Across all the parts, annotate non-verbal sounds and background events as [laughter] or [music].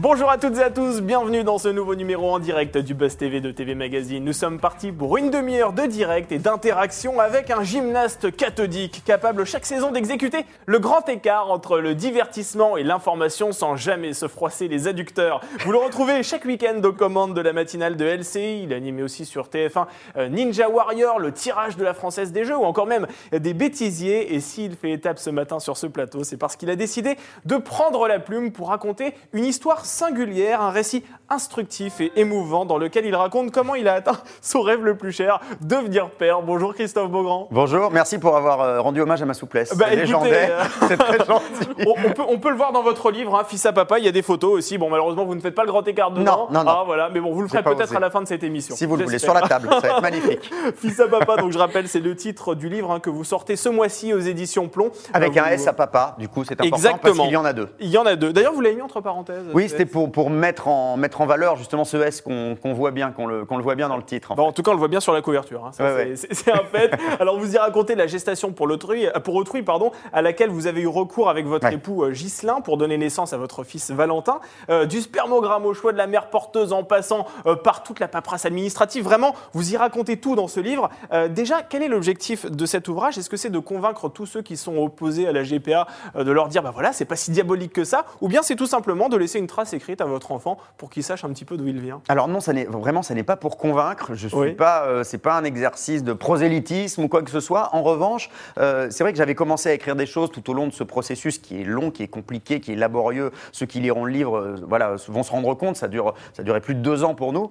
Bonjour à toutes et à tous, bienvenue dans ce nouveau numéro en direct du Buzz TV de TV Magazine. Nous sommes partis pour une demi-heure de direct et d'interaction avec un gymnaste cathodique capable chaque saison d'exécuter le grand écart entre le divertissement et l'information sans jamais se froisser les adducteurs. Vous le retrouvez chaque week-end aux commandes de la matinale de LCI. Il animé aussi sur TF1 euh, Ninja Warrior, le tirage de la Française des Jeux ou encore même des bêtisiers. Et s'il fait étape ce matin sur ce plateau, c'est parce qu'il a décidé de prendre la plume pour raconter une histoire singulière, un récit instructif et émouvant dans lequel il raconte comment il a atteint son rêve le plus cher, devenir père. Bonjour Christophe Beaugrand. Bonjour, merci pour avoir euh, rendu hommage à ma souplesse. Bah, légendaire, écoutez, [laughs] c'est très gentil. [laughs] On, on peut, on peut le voir dans votre livre, hein, Fils à papa, il y a des photos aussi. Bon, malheureusement, vous ne faites pas le grand écart dedans. Non, non, non. Ah, voilà, mais bon, vous le ferez peut-être à la fin de cette émission. Si vous le voulez, sur la table, ça va être magnifique. [laughs] Fils à papa, donc je rappelle, c'est le titre du livre hein, que vous sortez ce mois-ci aux éditions Plomb. Avec Euh, un S à papa, du coup, c'est important parce Exactement. qu'il y en a deux. Il y en a deux. D'ailleurs, vous l'avez mis entre parenthèses. Oui, c'était pour, pour mettre, en, mettre en valeur justement ce S qu'on voit bien, qu'on le, voit bien dans le titre. en Bon, en tout cas, on le voit bien sur la couverture. hein. Ouais, c'est- ouais. un fait. [laughs] Alors, vous y racontez la gestation pour l'autrui, euh, pour autrui, pardon, à laquelle vous avez eu recours avec votre Ouais. époux euh, Ghislain pour donner naissance à votre fils Valentin. Euh, du spermogramme au choix de la mère porteuse, en passant euh, par toute la paperasse administrative. Vraiment, vous y racontez tout dans ce livre. Euh, déjà, quel est l'objectif de cet ouvrage? Est-ce que c'est de convaincre tous ceux qui sont opposés à la GPA de leur dire, bah voilà, c'est pas si diabolique que ça? Ou bien c'est tout simplement de laisser une trace écrite à votre enfant pour qu'il sache un petit peu d'où il vient Alors non, ça n'est vraiment, ça n'est pas pour convaincre. Je suis Oui. pas, euh, c'est pas un exercice de prosélytisme ou quoi que ce soit. En revanche, euh, c'est vrai que j'avais commencé à écrire des choses tout au long de ce processus qui est long, qui est compliqué, qui est laborieux. Ceux qui liront le livre, euh, voilà, vont se rendre compte. Ça dure, ça durait plus de deux ans pour nous.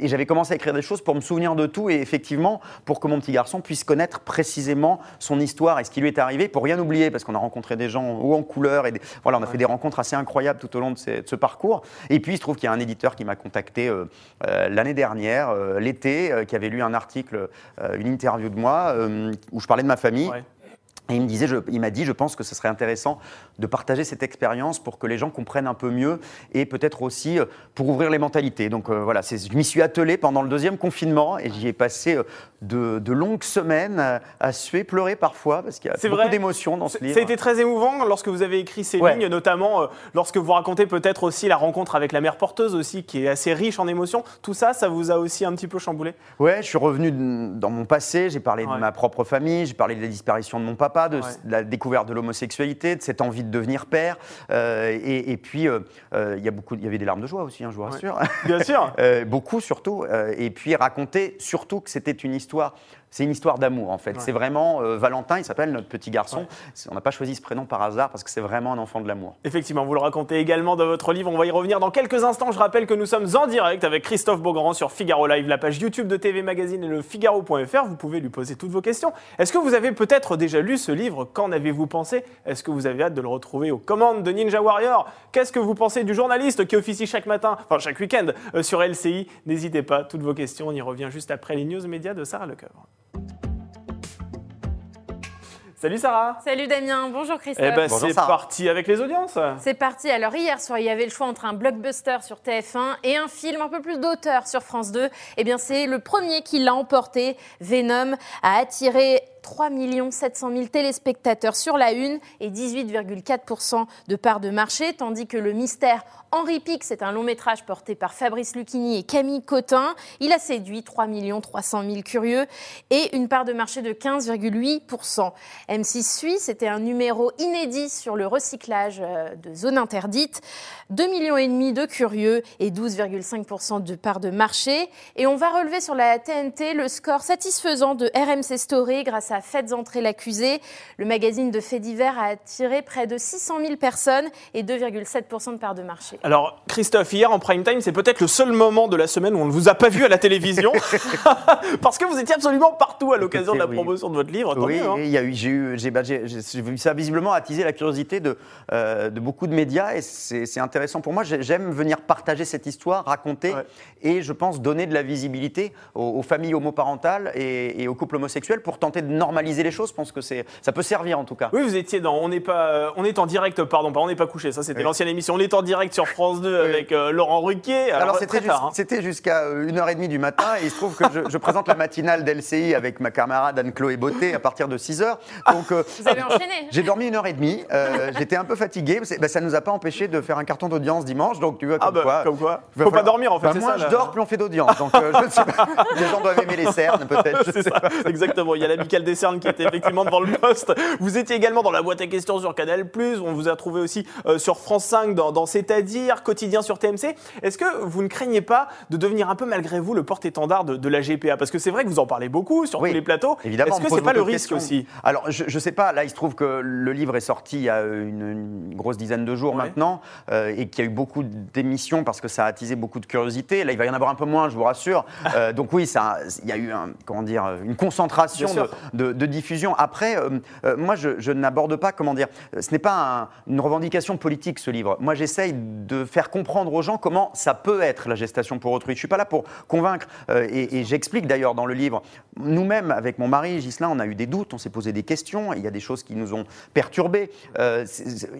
Et j'avais commencé à écrire des choses pour me souvenir de tout et effectivement pour que mon petit garçon puisse connaître précisément son histoire et ce qui lui est arrivé, pour rien oublier, parce qu'on a rencontré des gens haut en couleur et des- voilà, on a fait des rencontres assez incroyables tout au long de, ces- de ce parcours. Et puis il se trouve qu'il y a un éditeur qui m'a contacté euh, euh, l'année dernière, euh, l'été, qui avait lu un article, une interview de moi où je parlais de ma famille. Et il me disait, je- il m'a dit, je pense que ce serait intéressant de partager cette expérience pour que les gens comprennent un peu mieux et peut-être aussi euh, pour ouvrir les mentalités. Donc euh, voilà, je m'y suis attelé pendant le deuxième confinement et j'y ai passé euh, de, de longues semaines à, à suer, pleurer parfois parce qu'il y a beaucoup d'émotions dans ce Ça livre. a été très émouvant lorsque vous avez écrit ces Ouais. lignes, notamment euh, lorsque vous racontez peut-être aussi la rencontre avec la mère porteuse aussi, qui est assez riche en émotions. Tout ça, ça vous a aussi un petit peu chamboulé? Ouais, je suis revenu dans mon passé, j'ai parlé Ouais. de ma propre famille, j'ai parlé de la disparition de mon papa, de, Ouais. la découverte de l'homosexualité, de cette envie de devenir père. euh, et, et puis, euh, euh, il y a beaucoup, il y avait des larmes de joie aussi, hein, je vous rassure. Bien sûr. [laughs] Beaucoup surtout. et puis raconter surtout que c'était une histoire. C'est une histoire d'amour en fait. Ouais. C'est vraiment euh, Valentin, il s'appelle notre petit garçon. Ouais. On n'a pas choisi ce prénom par hasard parce que c'est vraiment un enfant de l'amour. Effectivement, vous le racontez également dans votre livre. On va y revenir dans quelques instants. Je rappelle que nous sommes en direct avec Christophe Beaugrand sur Figaro Live, la page YouTube de TV Magazine et le Figaro.fr. Vous pouvez lui poser toutes vos questions. Est-ce que vous avez peut-être déjà lu ce livre? Qu'en avez-vous pensé? Est-ce que vous avez hâte de le retrouver aux commandes de Ninja Warrior? Qu'est-ce que vous pensez du journaliste qui officie chaque matin, enfin chaque week-end euh, sur LCI N'hésitez pas, toutes vos questions. On y revient juste après les news médias de Sarah Lecoeur. Salut Sarah Salut Damien, bonjour Christophe. Eh ben Bonjour c'est Sarah. parti avec les audiences C'est parti. Alors hier soir, il y avait le choix entre un blockbuster sur TF1 et un film un peu plus d'auteur sur France 2. Eh bien, c'est le premier qui l'a emporté. Venom a attiré 3 700 000 téléspectateurs sur la une et 18,4% de part de marché, tandis que le mystère Henri Pic, c'est un long métrage porté par Fabrice Lucchini et Camille Cotin. Il a séduit 3 300 000 curieux et une part de marché de 15,8%. M6 Suisse, c'était un numéro inédit sur le recyclage euh, de zones interdites. 2,5 millions et demi de curieux et 12,5% de part de marché. Et on va relever sur la TNT le score satisfaisant de RMC Story grâce à Faites entrer l'accusé. Le magazine de faits divers a attiré près de 600 000 personnes et 2,7% de part de marché. Alors, Christophe, hier en prime time, c'est peut-être le seul moment de la semaine où on ne vous a pas vu à la télévision. [laughs] Parce que vous étiez absolument partout à l'occasion de la Oui. promotion de votre livre. Tant Oui, hein. il y a eu, j'ai eu, j'ai, bah, j'ai- ça visiblement attiser la curiosité de, euh, de beaucoup de médias et c'est c'est intéressant pour moi. J'ai- J'aime venir partager cette histoire, raconter Ouais. et je pense donner de la visibilité aux, aux familles homoparentales et, et aux couples homosexuels pour tenter de normaliser les choses. Je pense que c'est, ça peut servir en tout cas. Oui, vous étiez dans On n'est pas, euh, on est en direct, pardon, pas On n'est pas couché. Ça, c'était Oui. l'ancienne émission. On est en direct sur France 2 avec euh, Laurent Ruquier. Alors, Alors, c'était très tard, jus- hein. c'était jusqu'à euh, 1h30 du matin et il se trouve que je, je présente la matinale d'LCI avec ma camarade Anne-Chloé Beauté à partir de 6h. Donc euh, Vous avez enchaîné. j'ai dormi une heure et demie, euh, j'étais un peu fatigué, bah, ça nous a pas empêché de faire un carton d'audience dimanche, donc tu vois Ah comme bah, quoi. comme quoi. Faut pas dormir en fait, Bah, moins ça. je dors, plus on fait d'audience, donc euh, je ne sais pas. Les gens doivent aimer les cernes peut-être. je [laughs] C'est sais ça, pas. exactement. Il y a l'amical des cernes qui était effectivement devant le poste. Vous étiez également dans la boîte à questions sur Canal+. On vous a trouvé aussi euh, sur France 5 dans, dans C'est-à-dire, quotidien sur TMC. Est-ce que vous ne craignez pas de devenir un peu malgré vous le porte-étendard de, de la GPA Parce que c'est vrai que vous en parlez beaucoup sur Oui, tous les plateaux. Évidemment, Est-ce que c'est pas le risque questions. aussi? Alors, je, je sais pas. Là, il se trouve que le livre est sorti il y a une, une grosse dizaine de jours Ouais. maintenant euh, et qu'il y a eu beaucoup d'émissions parce que ça a attisé beaucoup de curiosité. Là, il va y en avoir un peu moins, je vous rassure. Euh, donc oui, ça, il y a eu un, comment dire, une concentration de, de- diffusion. Après, euh, euh, moi, je, n'aborde pas, comment dire, euh, ce n'est pas un- une revendication politique ce livre. Moi, j'essaye de faire comprendre aux gens comment ça peut être la gestation pour autrui. Je suis pas là pour convaincre et, j'explique d'ailleurs dans le livre. Nous-mêmes, avec mon mari Ghislain, on a eu des doutes, on s'est posé des questions. Il y a des choses qui nous ont perturbés.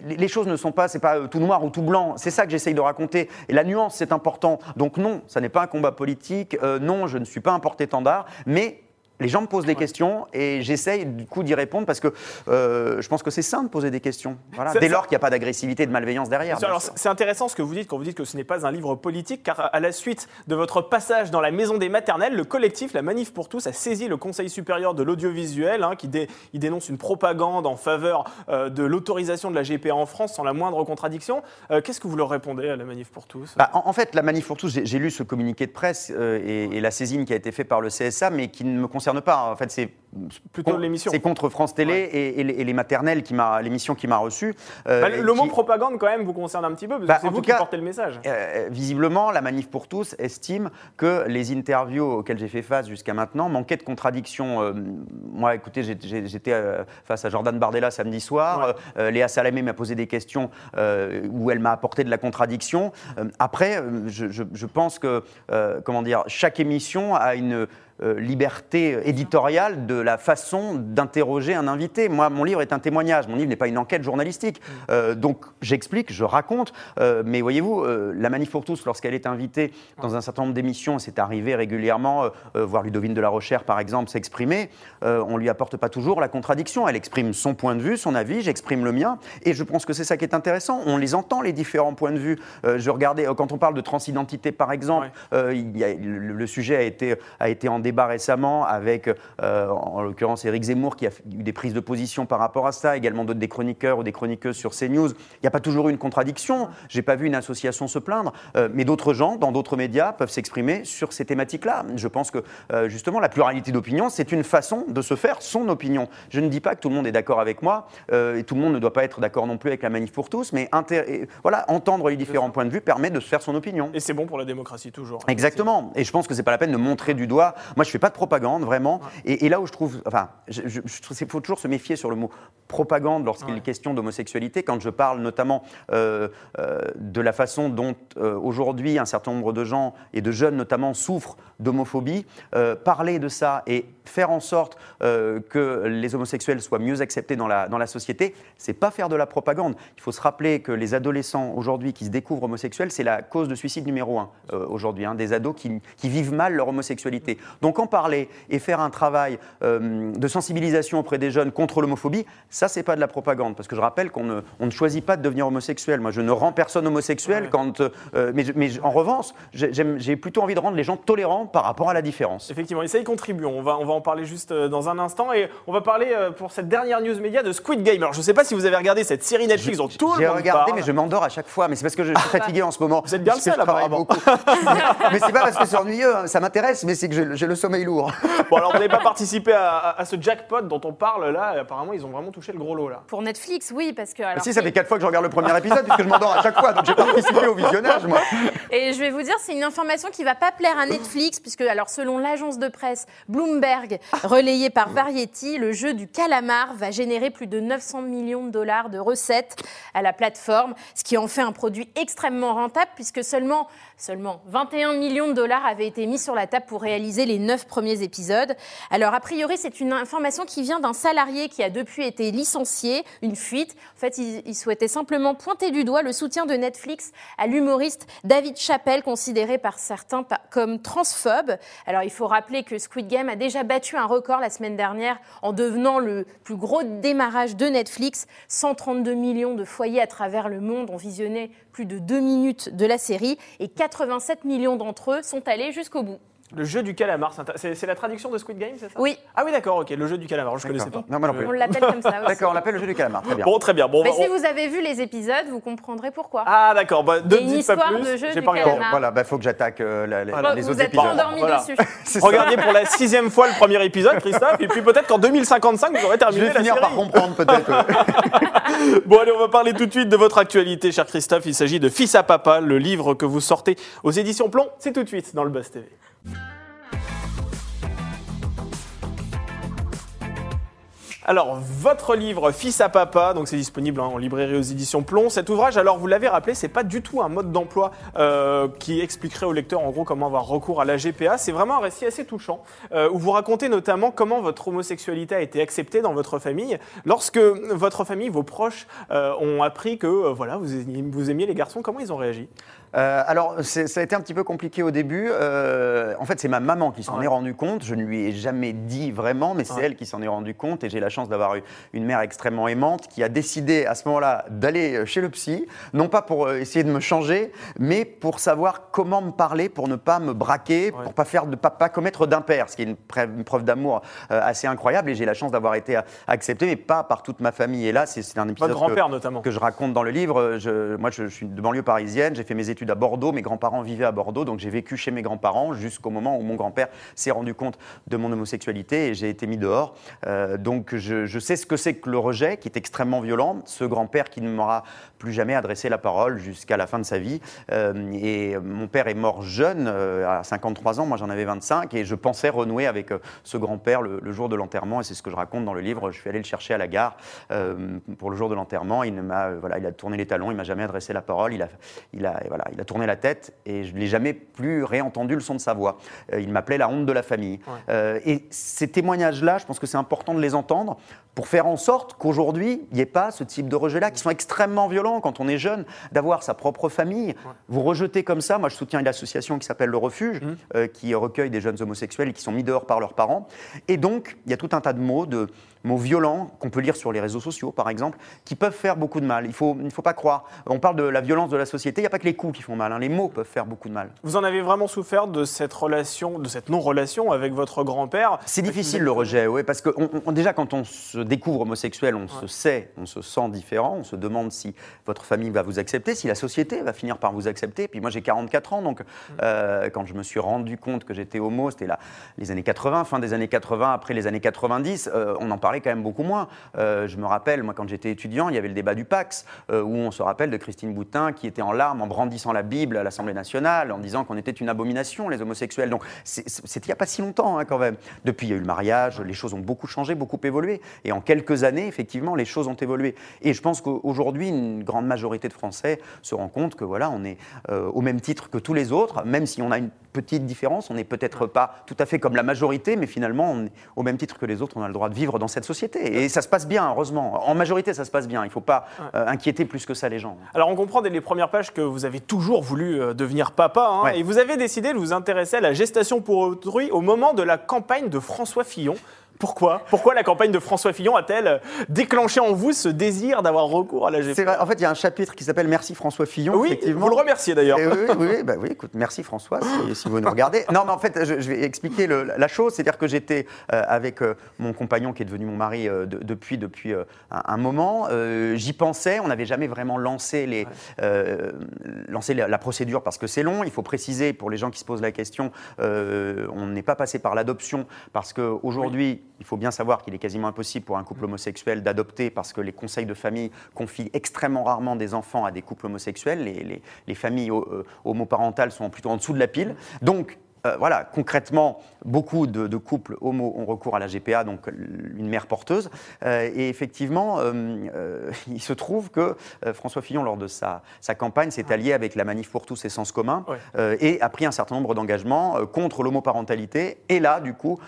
Les choses ne sont pas, c'est pas tout noir ou tout blanc. C'est ça que j'essaye de raconter. Et la nuance, c'est important. Donc non, ça n'est pas un combat politique. Non, je ne suis pas un porte-étendard, mais les gens me posent des questions et j'essaye du coup d'y répondre parce que euh, je pense que c'est sain de poser des questions. Voilà. Dès lors qu'il n'y a pas d'agressivité et de malveillance derrière. c'est intéressant ce que vous dites quand vous dites que ce n'est pas un livre politique, car à la suite de votre passage dans la maison des maternelles, le collectif La Manif pour tous a saisi le Conseil supérieur de l'audiovisuel, hein, qui dé- il dénonce une propagande en faveur euh, de l'autorisation de la GPA en France sans la moindre contradiction. Euh, Qu'est-ce que vous leur répondez à La Manif pour tous? Bah, en, en fait, la manif pour tous, j'ai- lu ce communiqué de presse et, et la saisine qui a été faite par le CSA, mais qui ne me concerne pas. En fait, c'est Plutôt l'émission. C'est contre France Télé et, et les, et les maternelles qui m'a l'émission qui m'a reçu. euh, Bah, le mot qui- propagande quand même vous concerne un petit peu, parce Bah, que c'est vous qui portez le message. Euh, visiblement, la Manif pour tous estime que les interviews auxquelles j'ai fait face jusqu'à maintenant manquaient de contradictions. Euh, moi, écoutez, j'étais face à Jordan Bardella samedi soir. Ouais. Léa Salamé m'a posé des questions où elle m'a apporté de la contradiction. Après, je, je- je pense que, comment dire, chaque émission a une liberté éditoriale de la façon d'interroger un invité. Moi, mon livre est un témoignage. Mon livre n'est pas une enquête journalistique. Euh, donc, j'explique, je raconte. Euh, mais voyez-vous, euh, la Manif pour tous, lorsqu'elle est invitée dans un certain nombre d'émissions, c'est arrivé régulièrement, euh, euh, voir Ludovine de la Rochère, par exemple, s'exprimer, euh, on lui apporte pas toujours la contradiction. Elle exprime son point de vue, son avis, j'exprime le mien. Et je pense que c'est ça qui est intéressant. On les entend, les différents points de vue. Euh, je regardais, euh, quand on parle de transidentité, par exemple, Ouais. euh, il y a- le, le sujet a été, a été en débat récemment avec, euh, en l'occurrence, Éric Zemmour qui a eu des prises de position par rapport à ça, également d'autres des chroniqueurs ou des chroniqueuses sur CNews. Il n'y a pas toujours eu une contradiction. J'ai pas vu une association se plaindre, euh, mais d'autres gens, dans d'autres médias, peuvent s'exprimer sur ces thématiques-là. Je pense que euh, justement, la pluralité d'opinion, c'est une façon de se faire son opinion. Je ne dis pas que tout le monde est d'accord avec moi, euh, et tout le monde ne doit pas être d'accord non plus avec la manif pour tous, mais et voilà, entendre les différents points de vue permet de se faire son opinion. Et c'est bon pour la démocratie toujours. Exactement. Et je pense que c'est pas la peine de montrer du doigt. Moi, je fais pas de propagande, vraiment. Et, et là où je trouve, enfin, je, je, je faut toujours se méfier sur le mot propagande lorsqu'il Ouais. est question d'homosexualité. Quand je parle notamment euh, euh, de la façon dont euh, aujourd'hui un certain nombre de gens et de jeunes notamment souffrent d'homophobie, parler de ça et faire en sorte que les homosexuels soient mieux acceptés dans la, dans la société, c'est pas faire de la propagande. Il faut se rappeler que les adolescents aujourd'hui qui se découvrent homosexuels, c'est la cause de suicide numéro un aujourd'hui, hein, des ados qui, qui vivent mal leur homosexualité. Donc en parler et faire un travail euh, de sensibilisation auprès des jeunes contre l'homophobie, ça c'est pas de la propagande, parce que je rappelle qu'on ne, on ne choisit pas de devenir homosexuel. Moi, je ne rends personne homosexuel Ouais. quand, euh, mais, je- mais en revanche, j'ai j'ai plutôt envie de rendre les gens tolérants par rapport à la différence. Effectivement, et ça y contribue. On va, on va en parler juste euh, dans un instant. Et on va parler euh, pour cette dernière news média de Squid Game. Alors, je ne sais pas si vous avez regardé cette série Netflix dont tout le J'ai monde regardé, parle. mais je m'endors à chaque fois. Mais c'est parce que je suis fatigué en ce moment. Vous êtes bien le seul, apparemment. [laughs] mais c'est pas parce que c'est ennuyeux, hein, ça m'intéresse, mais c'est que j'ai- j'ai le sommeil lourd. [laughs] Bon, alors, vous n'avez pas participé à, à- à ce jackpot dont on parle là. Et apparemment, ils ont vraiment touché le gros lot là. Pour Netflix, oui, parce que. alors, si, ça fait quatre fois que je regarde le premier épisode, puisque je m'endors à chaque fois, donc j'ai participé au visionnage, moi. [laughs] Et je vais vous dire, c'est une information qui va pas plaire à Netflix, puisque, alors, selon l'agence de presse Bloomberg, relayée par Variety, le jeu du calamar va générer plus de 900 millions de dollars de recettes à la plateforme, ce qui en fait un produit extrêmement rentable, puisque seulement, seulement 21 millions de dollars avaient été mis sur la table pour réaliser les neuf premiers épisodes. Alors, a priori, c'est une information qui vient d'un salarié qui a depuis été licencié, une fuite. En fait, il, souhaitait simplement pointer du doigt le soutien de Netflix à l'humoriste David Chappelle, considéré par certains comme transphobe. Alors, il faut rappeler que Squid Game a déjà battu un record la semaine dernière en devenant le plus gros démarrage de Netflix. 132 millions de foyers à travers le monde ont visionné plus de deux minutes de la série et 87 millions d'entre eux sont allés jusqu'au bout. Le jeu du calamar, c'est la traduction de Squid Game, c'est ça? Oui, Ah oui, d'accord, ok, le jeu du calamar, je ne connaissais pas. Non, moi non plus. on l'appelle comme ça [laughs] aussi. D'accord, on l'appelle le jeu du calamar. Très bien. Bon, très bien. Bon, Mais on- si vous avez vu les épisodes, vous comprendrez pourquoi. Ah d'accord, bah, ne une dites pas histoire plus. de jeu j'ai du pas. Bon, calamar. voilà, il faut que j'attaque euh, la- la- Voilà. les vous autres êtes épisodes. endormi Voilà. dessus. [laughs] [laughs] Regardez pour la sixième fois le premier épisode, Christophe, et puis peut-être qu'en 2055, vous aurez Je terminé vais la finir série. par comprendre peut-être. Bon, allez, on va parler tout de suite de votre actualité, cher Christophe. Il s'agit de Fils à Papa, le livre que vous sortez aux éditions Plomb. C'est tout de suite dans le Buzz TV. Alors, votre livre Fils à Papa, donc c'est disponible hein, en librairie aux éditions Plomb. Cet ouvrage, alors vous l'avez rappelé, c'est pas du tout un mode d'emploi euh, qui expliquerait au lecteur en gros comment avoir recours à la GPA. C'est vraiment un récit assez touchant euh, où vous racontez notamment comment votre homosexualité a été acceptée dans votre famille lorsque votre famille, vos proches euh, ont appris que voilà vous vous aimiez les garçons. Comment ils ont réagi Euh, alors, ça a été un petit peu compliqué au début. Euh, en fait, c'est ma maman qui s'en Ouais. est rendue compte. Je ne lui ai jamais dit vraiment, mais c'est Ouais. elle qui s'en est rendue compte. Et j'ai la chance d'avoir eu une mère extrêmement aimante qui a décidé à ce moment-là d'aller chez le psy, non pas pour euh, essayer de me changer, mais pour savoir comment me parler, pour ne pas me braquer, Ouais. pour pas faire de pas, pas commettre d'impair, ce qui est une, preuve- une preuve d'amour euh, assez incroyable. Et j'ai la chance d'avoir été euh, accepté, mais pas par toute ma famille. Et là, c'est un épisode Votre que- grand-père notamment. que je raconte dans le livre. Je- moi, je, je suis de banlieue parisienne. J'ai fait mes études à Bordeaux. Mes grands-parents vivaient à Bordeaux, donc j'ai vécu chez mes grands-parents jusqu'au moment où mon grand-père s'est rendu compte de mon homosexualité et j'ai été mis dehors. Euh, donc je, je sais ce que c'est que le rejet, qui est extrêmement violent. Ce grand-père qui ne m'aura plus jamais adressé la parole jusqu'à la fin de sa vie. Euh, et mon père est mort jeune, euh, à 53 ans. Moi, j'en avais 25, et je pensais renouer avec euh, ce grand-père le, jour de l'enterrement. Et c'est ce que je raconte dans le livre. Je suis allé le chercher à la gare pour le jour de l'enterrement. Il voilà, il a tourné les talons. Il m'a jamais adressé la parole. Il a, il a, voilà, il a tourné la tête, et je n'ai jamais plus réentendu le son de sa voix. Euh, il m'appelait la honte de la famille. Ouais. Euh, et ces témoignages-là, je pense que c'est important de les entendre pour faire en sorte qu'aujourd'hui, il n'y ait pas ce type de rejet-là, qui sont extrêmement violents quand on est jeune, d'avoir sa propre famille. Vous rejetez comme ça, moi je soutiens une association qui s'appelle Le Refuge, Mhm. euh, qui recueille des jeunes homosexuels qui sont mis dehors par leurs parents. Et donc, il y a tout un tas de mots, de mots violents, qu'on peut lire sur les réseaux sociaux par exemple, qui peuvent faire beaucoup de mal. Il ne faut, il faut pas croire. On parle de la violence de la société, il n'y a pas que les coups qui font mal, hein. les mots peuvent faire beaucoup de mal. Vous en avez vraiment souffert de cette relation, de cette non-relation avec votre grand-père? C'est difficile le rejet, oui, parce que on- on- déjà quand on se découvre homosexuel, on se sait, on se sent différent, on se demande si votre famille va vous accepter, si la société va finir par vous accepter. Puis moi j'ai 44 ans, donc euh, quand je me suis rendu compte que j'étais homo, c'était les années 80, fin des années 80, après les années 90, euh, on en parlait quand même beaucoup moins. Euh, je me rappelle, moi quand j'étais étudiant, il y avait le débat du Pax, euh, où on se rappelle de Christine Boutin qui était en larmes en brandissant la Bible à l'Assemblée nationale, en disant qu'on était une abomination, les homosexuels. Donc c'était il n'y a pas si longtemps hein, quand même. Depuis, il y a eu le mariage, les choses ont beaucoup changé, beaucoup évolué. Et en quelques années, effectivement, les choses ont évolué. Et je pense qu'aujourd'hui, une grande majorité de Français se rend compte que voilà, on est euh, au même titre que tous les autres, même si on a une petite différence, on n'est peut-être pas tout à fait comme la majorité, mais finalement, on est au même titre que les autres, on a le droit de vivre dans cette société. Et ça se passe bien, heureusement. En majorité, ça se passe bien. Il ne faut pas euh, inquiéter plus que ça les gens. Alors on comprend dès les premières pages que vous avez toujours voulu euh, devenir papa, hein, Ouais. et vous avez décidé de vous intéresser à la gestation pour autrui au moment de la campagne de François Fillon. Pourquoi Pourquoi la campagne de François Fillon a-t-elle déclenché en vous ce désir d'avoir recours à la GPA vrai. En fait, il y a un chapitre qui s'appelle Merci François Fillon. Oui, effectivement. vous le remerciez d'ailleurs. Oui, oui, oui, bah oui, écoute, merci François, si, si vous nous regardez. Non, mais en fait, je, je vais expliquer le- la chose. C'est-à-dire que j'étais euh, avec euh, mon compagnon qui est devenu mon mari euh, de- depuis, depuis un, un moment. J'y pensais. On n'avait jamais vraiment lancé, les, lancé la, la procédure parce que c'est long. Il faut préciser pour les gens qui se posent la question, on n'est pas passé par l'adoption parce qu'aujourd'hui, il faut bien savoir qu'il est quasiment impossible pour un couple homosexuel d'adopter parce que les conseils de famille confient extrêmement rarement des enfants à des couples homosexuels. Les, les- les familles euh, homoparentales sont plutôt en dessous de la pile. Euh, voilà, concrètement, beaucoup de, couples homo ont recours à la GPA, donc une mère porteuse. Euh, et effectivement, euh, [laughs] il se trouve que François Fillon, lors de sa, campagne, s'est allié avec la Manif pour tous et Sens commun et a pris un certain nombre d'engagements contre l'homoparentalité. Et là, du coup,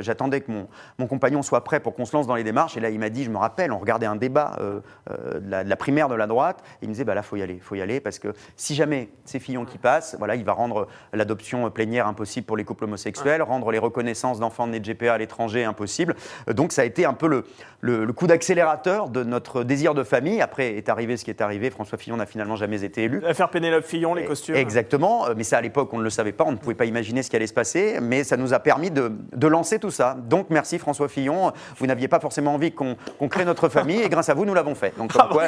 j'attendais que mon, mon, compagnon soit prêt pour qu'on se lance dans les démarches. Et là, il m'a dit, je me rappelle, on regardait un débat de la, primaire de la droite, et il me disait, bah là, faut y aller, faut y aller, parce que si jamais c'est Fillon qui passe, voilà, il va rendre l'adoption plénière impossible pour les couples homosexuels, rendre les reconnaissances d'enfants nés de GPA à l'étranger impossible. Euh, donc ça a été un peu le, le, coup d'accélérateur de notre désir de famille. Après est arrivé ce qui est arrivé. François Fillon n'a finalement jamais été élu. L'affaire Pénélope Fillon, les costumes. Exactement. Euh, mais ça, à l'époque, on ne le savait pas. On ne pouvait pas imaginer ce qui allait se passer. Mais ça nous a permis de, de lancer tout ça. Donc merci François Fillon. Vous n'aviez pas forcément envie qu'on crée notre famille. Et grâce à vous, nous l'avons fait. Donc ah quoi,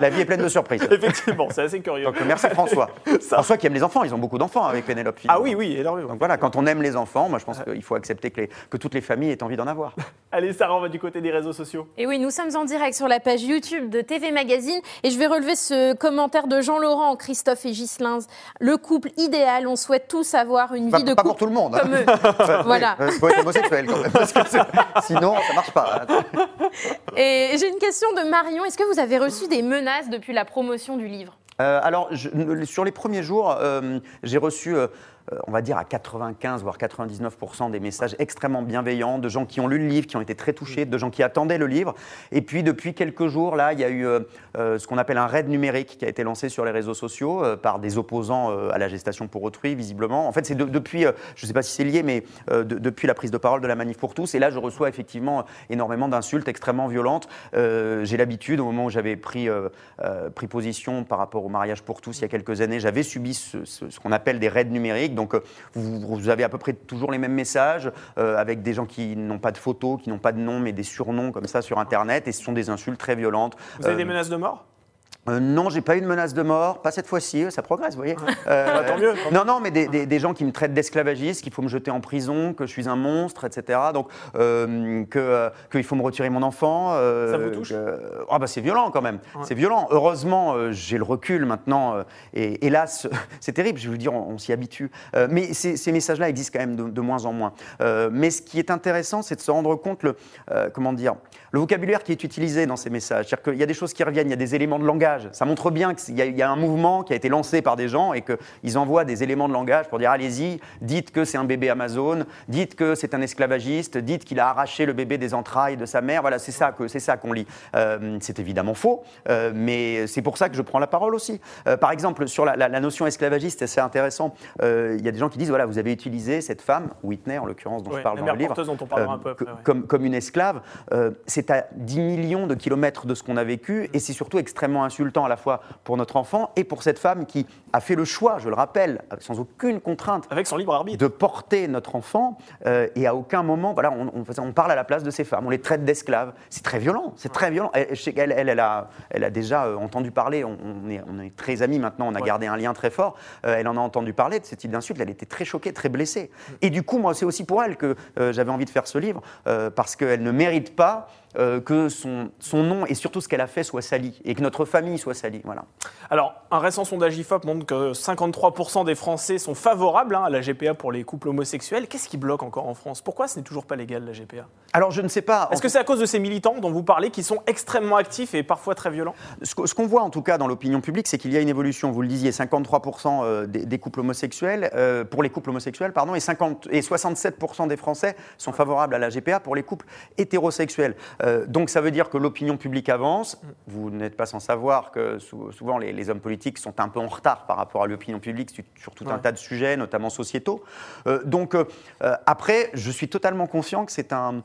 la, vie est pleine de surprises. [laughs] Effectivement, c'est assez curieux. Donc merci François. François qui aime les enfants. Ils ont beaucoup d'enfants avec Pénélope Fillon. Ah oui, oui, énormément. Donc voilà, quand on aime les enfants, moi je pense qu'il faut accepter que, les, que, toutes les familles aient envie d'en avoir. [laughs] Allez, Sarah, on va du côté des réseaux sociaux. Et oui, nous sommes en direct sur la page YouTube de TV Magazine et je vais relever ce commentaire de Jean-Laurent, Christophe et Ghislain. Le couple idéal, on souhaite tous avoir une vie de pas couple. pour tout le monde. Hein. Comme eux. [laughs] [laughs] voilà. Il faut être homosexuel quand même, parce que sinon ça marche pas. Et j'ai une question de Marion. Est-ce que vous avez reçu des menaces depuis la promotion du livre? Euh, alors, sur les premiers jours, euh, j'ai reçu euh, on va dire à 95 voire 99% des messages extrêmement bienveillants de gens qui ont lu le livre, qui ont été très touchés, de gens qui attendaient le livre. Et puis depuis quelques jours, là, il y a eu euh, euh, ce qu'on appelle un raid numérique qui a été lancé sur les réseaux sociaux par des opposants à la gestation pour autrui, visiblement. En fait, c'est depuis, je ne sais pas si c'est lié, mais depuis la prise de parole de la manif pour tous. Et là, je reçois effectivement énormément d'insultes extrêmement violentes. J'ai l'habitude, au moment où j'avais pris, position par rapport au mariage pour tous il y a quelques années, j'avais subi ce qu'on appelle des raids numériques donc euh, vous, avez à peu près toujours les mêmes messages euh, avec des gens qui n'ont pas de photos, qui n'ont pas de nom, mais des surnoms comme ça sur Internet. Et ce sont des insultes très violentes. Vous avez des euh, menaces de mort? Euh, non, j'ai pas eu de menace de mort, pas cette fois-ci, ça progresse, vous voyez. Euh, [laughs] bah, tant mieux. Non, non, mais des, gens qui me traitent d'esclavagiste, qu'il faut me jeter en prison, que je suis un monstre, etc. Donc, euh, qu'il faut me retirer mon enfant. ça vous touche? oh, bah, C'est violent quand même, c'est violent. Heureusement, j'ai le recul maintenant, et hélas, [laughs] c'est terrible, je veux dire, on, s'y habitue. mais ces, messages-là existent quand même de, moins en moins. mais ce qui est intéressant, c'est de se rendre compte, le, comment dire, le vocabulaire qui est utilisé dans ces messages. C'est-à-dire qu'il y a des choses qui reviennent, il y a des éléments de langage ça montre bien qu'il y, a un mouvement qui a été lancé par des gens et qu'ils envoient des éléments de langage pour dire allez-y, dites que c'est un bébé Amazon, dites que c'est un esclavagiste, dites qu'il a arraché le bébé des entrailles de sa mère. Voilà, c'est ça que c'est ça qu'on lit. Euh, c'est évidemment faux, euh, mais c'est pour ça que je prends la parole aussi. Euh, par exemple, sur la, notion esclavagiste, c'est intéressant. Il y a des gens qui disent voilà, vous avez utilisé cette femme, Whitney en l'occurrence, dont je parle dans le livre, comme, comme une esclave. c'est à 10 millions de kilomètres de ce qu'on a vécu et c'est surtout extrêmement insultant temps à la fois pour notre enfant et pour cette femme qui a fait le choix, je le rappelle, sans aucune contrainte, avec son libre arbitre, de porter notre enfant. Euh, et à aucun moment, voilà, on, on, parle à la place de ces femmes, on les traite d'esclaves. C'est très violent, c'est très violent. Elle, elle, elle, a, elle a déjà euh, entendu parler. On, est, on, est, très amis maintenant, on a gardé un lien très fort. Euh, elle en a entendu parler de ce type d'insulte. Elle était très choquée, très blessée. Et du coup, moi, c'est aussi pour elle que j'avais envie de faire ce livre parce qu'elle ne mérite pas euh, que son, son, nom et surtout ce qu'elle a fait soit sali et que notre famille soit salie. Voilà. Alors, un récent sondage IFOP montre que 53% des Français sont favorables hein, à la GPA pour les couples homosexuels. Qu'est-ce qui bloque encore en France? Pourquoi ce n'est toujours pas légal la GPA Alors, je ne sais pas. Est-ce que c'est à cause de ces militants dont vous parlez qui sont extrêmement actifs et parfois très violents? Ce, qu'on voit en tout cas dans l'opinion publique, c'est qu'il y a une évolution. Vous le disiez, 53% euh, des, couples homosexuels, euh, pour les couples homosexuels, pardon, et, 50, et 67% des Français sont favorables à la GPA pour les couples hétérosexuels. Euh, donc ça veut dire que l'opinion publique avance. Vous n'êtes pas sans savoir que souvent les, hommes politiques sont un peu en retard par rapport à l'opinion publique sur, tout un tas de sujets, notamment sociétaux. Euh, donc euh, après, je suis totalement conscient que c'est un,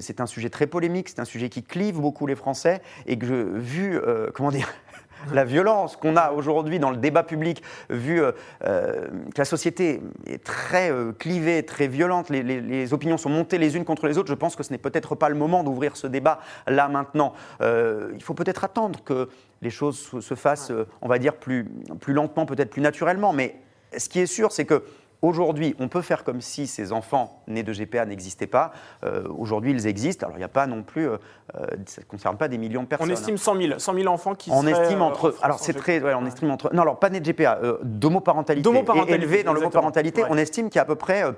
c'est un sujet très polémique, c'est un sujet qui clive beaucoup les Français et que, vu, comment dire, la violence qu'on a aujourd'hui dans le débat public, vu euh, euh, que la société est très euh, clivée, très violente, les, opinions sont montées les unes contre les autres, je pense que ce n'est peut-être pas le moment d'ouvrir ce débat là maintenant. il faut peut-être attendre que les choses se fassent, on va dire, plus, plus lentement, peut-être plus naturellement. Mais ce qui est sûr, c'est que Aujourd'hui, on peut faire comme si ces enfants nés de GPA n'existaient pas. Euh, aujourd'hui, ils existent. Alors, il n'y a pas non plus. euh, euh, ça ne concerne pas des millions de personnes. On estime 100 000, 100 000 enfants qui On estime en entre. France Alors c'est très. ouais, on estime entre. Non, alors pas né de GPA, euh, d'homoparentalité. D'homoparentalité, élevé dans l'homoparentalité, Ouais. on estime qu'il y a à peu près. euh,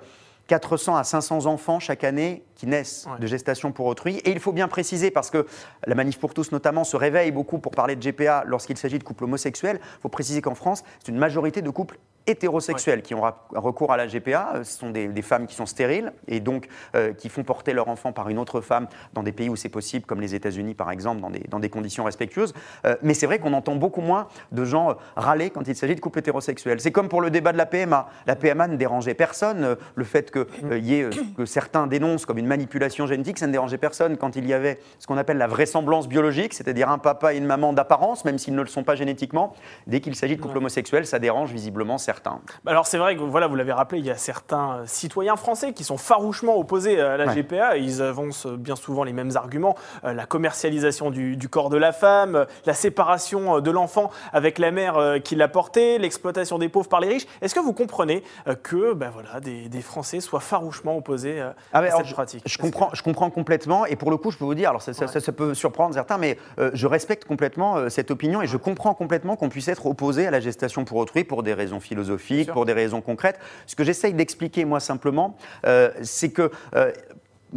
400 à 500 enfants chaque année qui naissent Ouais. de gestation pour autrui. Et il faut bien préciser, parce que la Manif pour tous notamment se réveille beaucoup pour parler de GPA lorsqu'il s'agit de couples homosexuels, il faut préciser qu'en France, c'est une majorité de couples hétérosexuels qui ont recours à la GPA. Euh, Ce sont des, des femmes qui sont stériles et donc euh, qui font porter leur enfant par une autre femme dans des pays où c'est possible, comme les États-Unis par exemple, dans des, dans des conditions respectueuses. Euh, mais c'est vrai qu'on entend beaucoup moins de gens râler quand il s'agit de couples hétérosexuels. C'est comme pour le débat de la PMA. La PMA ne dérangeait personne. Le fait que, euh, y ait, que certains dénoncent comme une manipulation génétique, ça ne dérangeait personne quand il y avait ce qu'on appelle la vraisemblance biologique, c'est-à-dire un papa et une maman d'apparence, même s'ils ne le sont pas génétiquement. Dès qu'il s'agit de couples homosexuels, ça dérange visiblement certains. Bah Alors c'est vrai que voilà, vous l'avez rappelé, il y a certains euh, citoyens français qui sont farouchement opposés à la Ouais. GPA. Ils avancent euh, bien souvent les mêmes arguments euh, la commercialisation du, du corps de la femme, euh, la séparation euh, de l'enfant avec la mère euh, qui l'a porté, l'exploitation des pauvres par les riches. Est-ce que vous comprenez euh, que bah, voilà, des, des Français soient farouchement opposés euh, Ah à alors, cette pratique? Je comprends, je comprends complètement, et pour le coup, je peux vous dire, alors ça, ça- Ouais. ça- ça peut surprendre certains, mais euh, je respecte complètement euh, cette opinion et je comprends complètement qu'on puisse être opposé à la gestation pour autrui pour des raisons philosophiques, sûr. pour des raisons concrètes. Ce que j'essaye d'expliquer, moi, simplement, euh, c'est que. euh,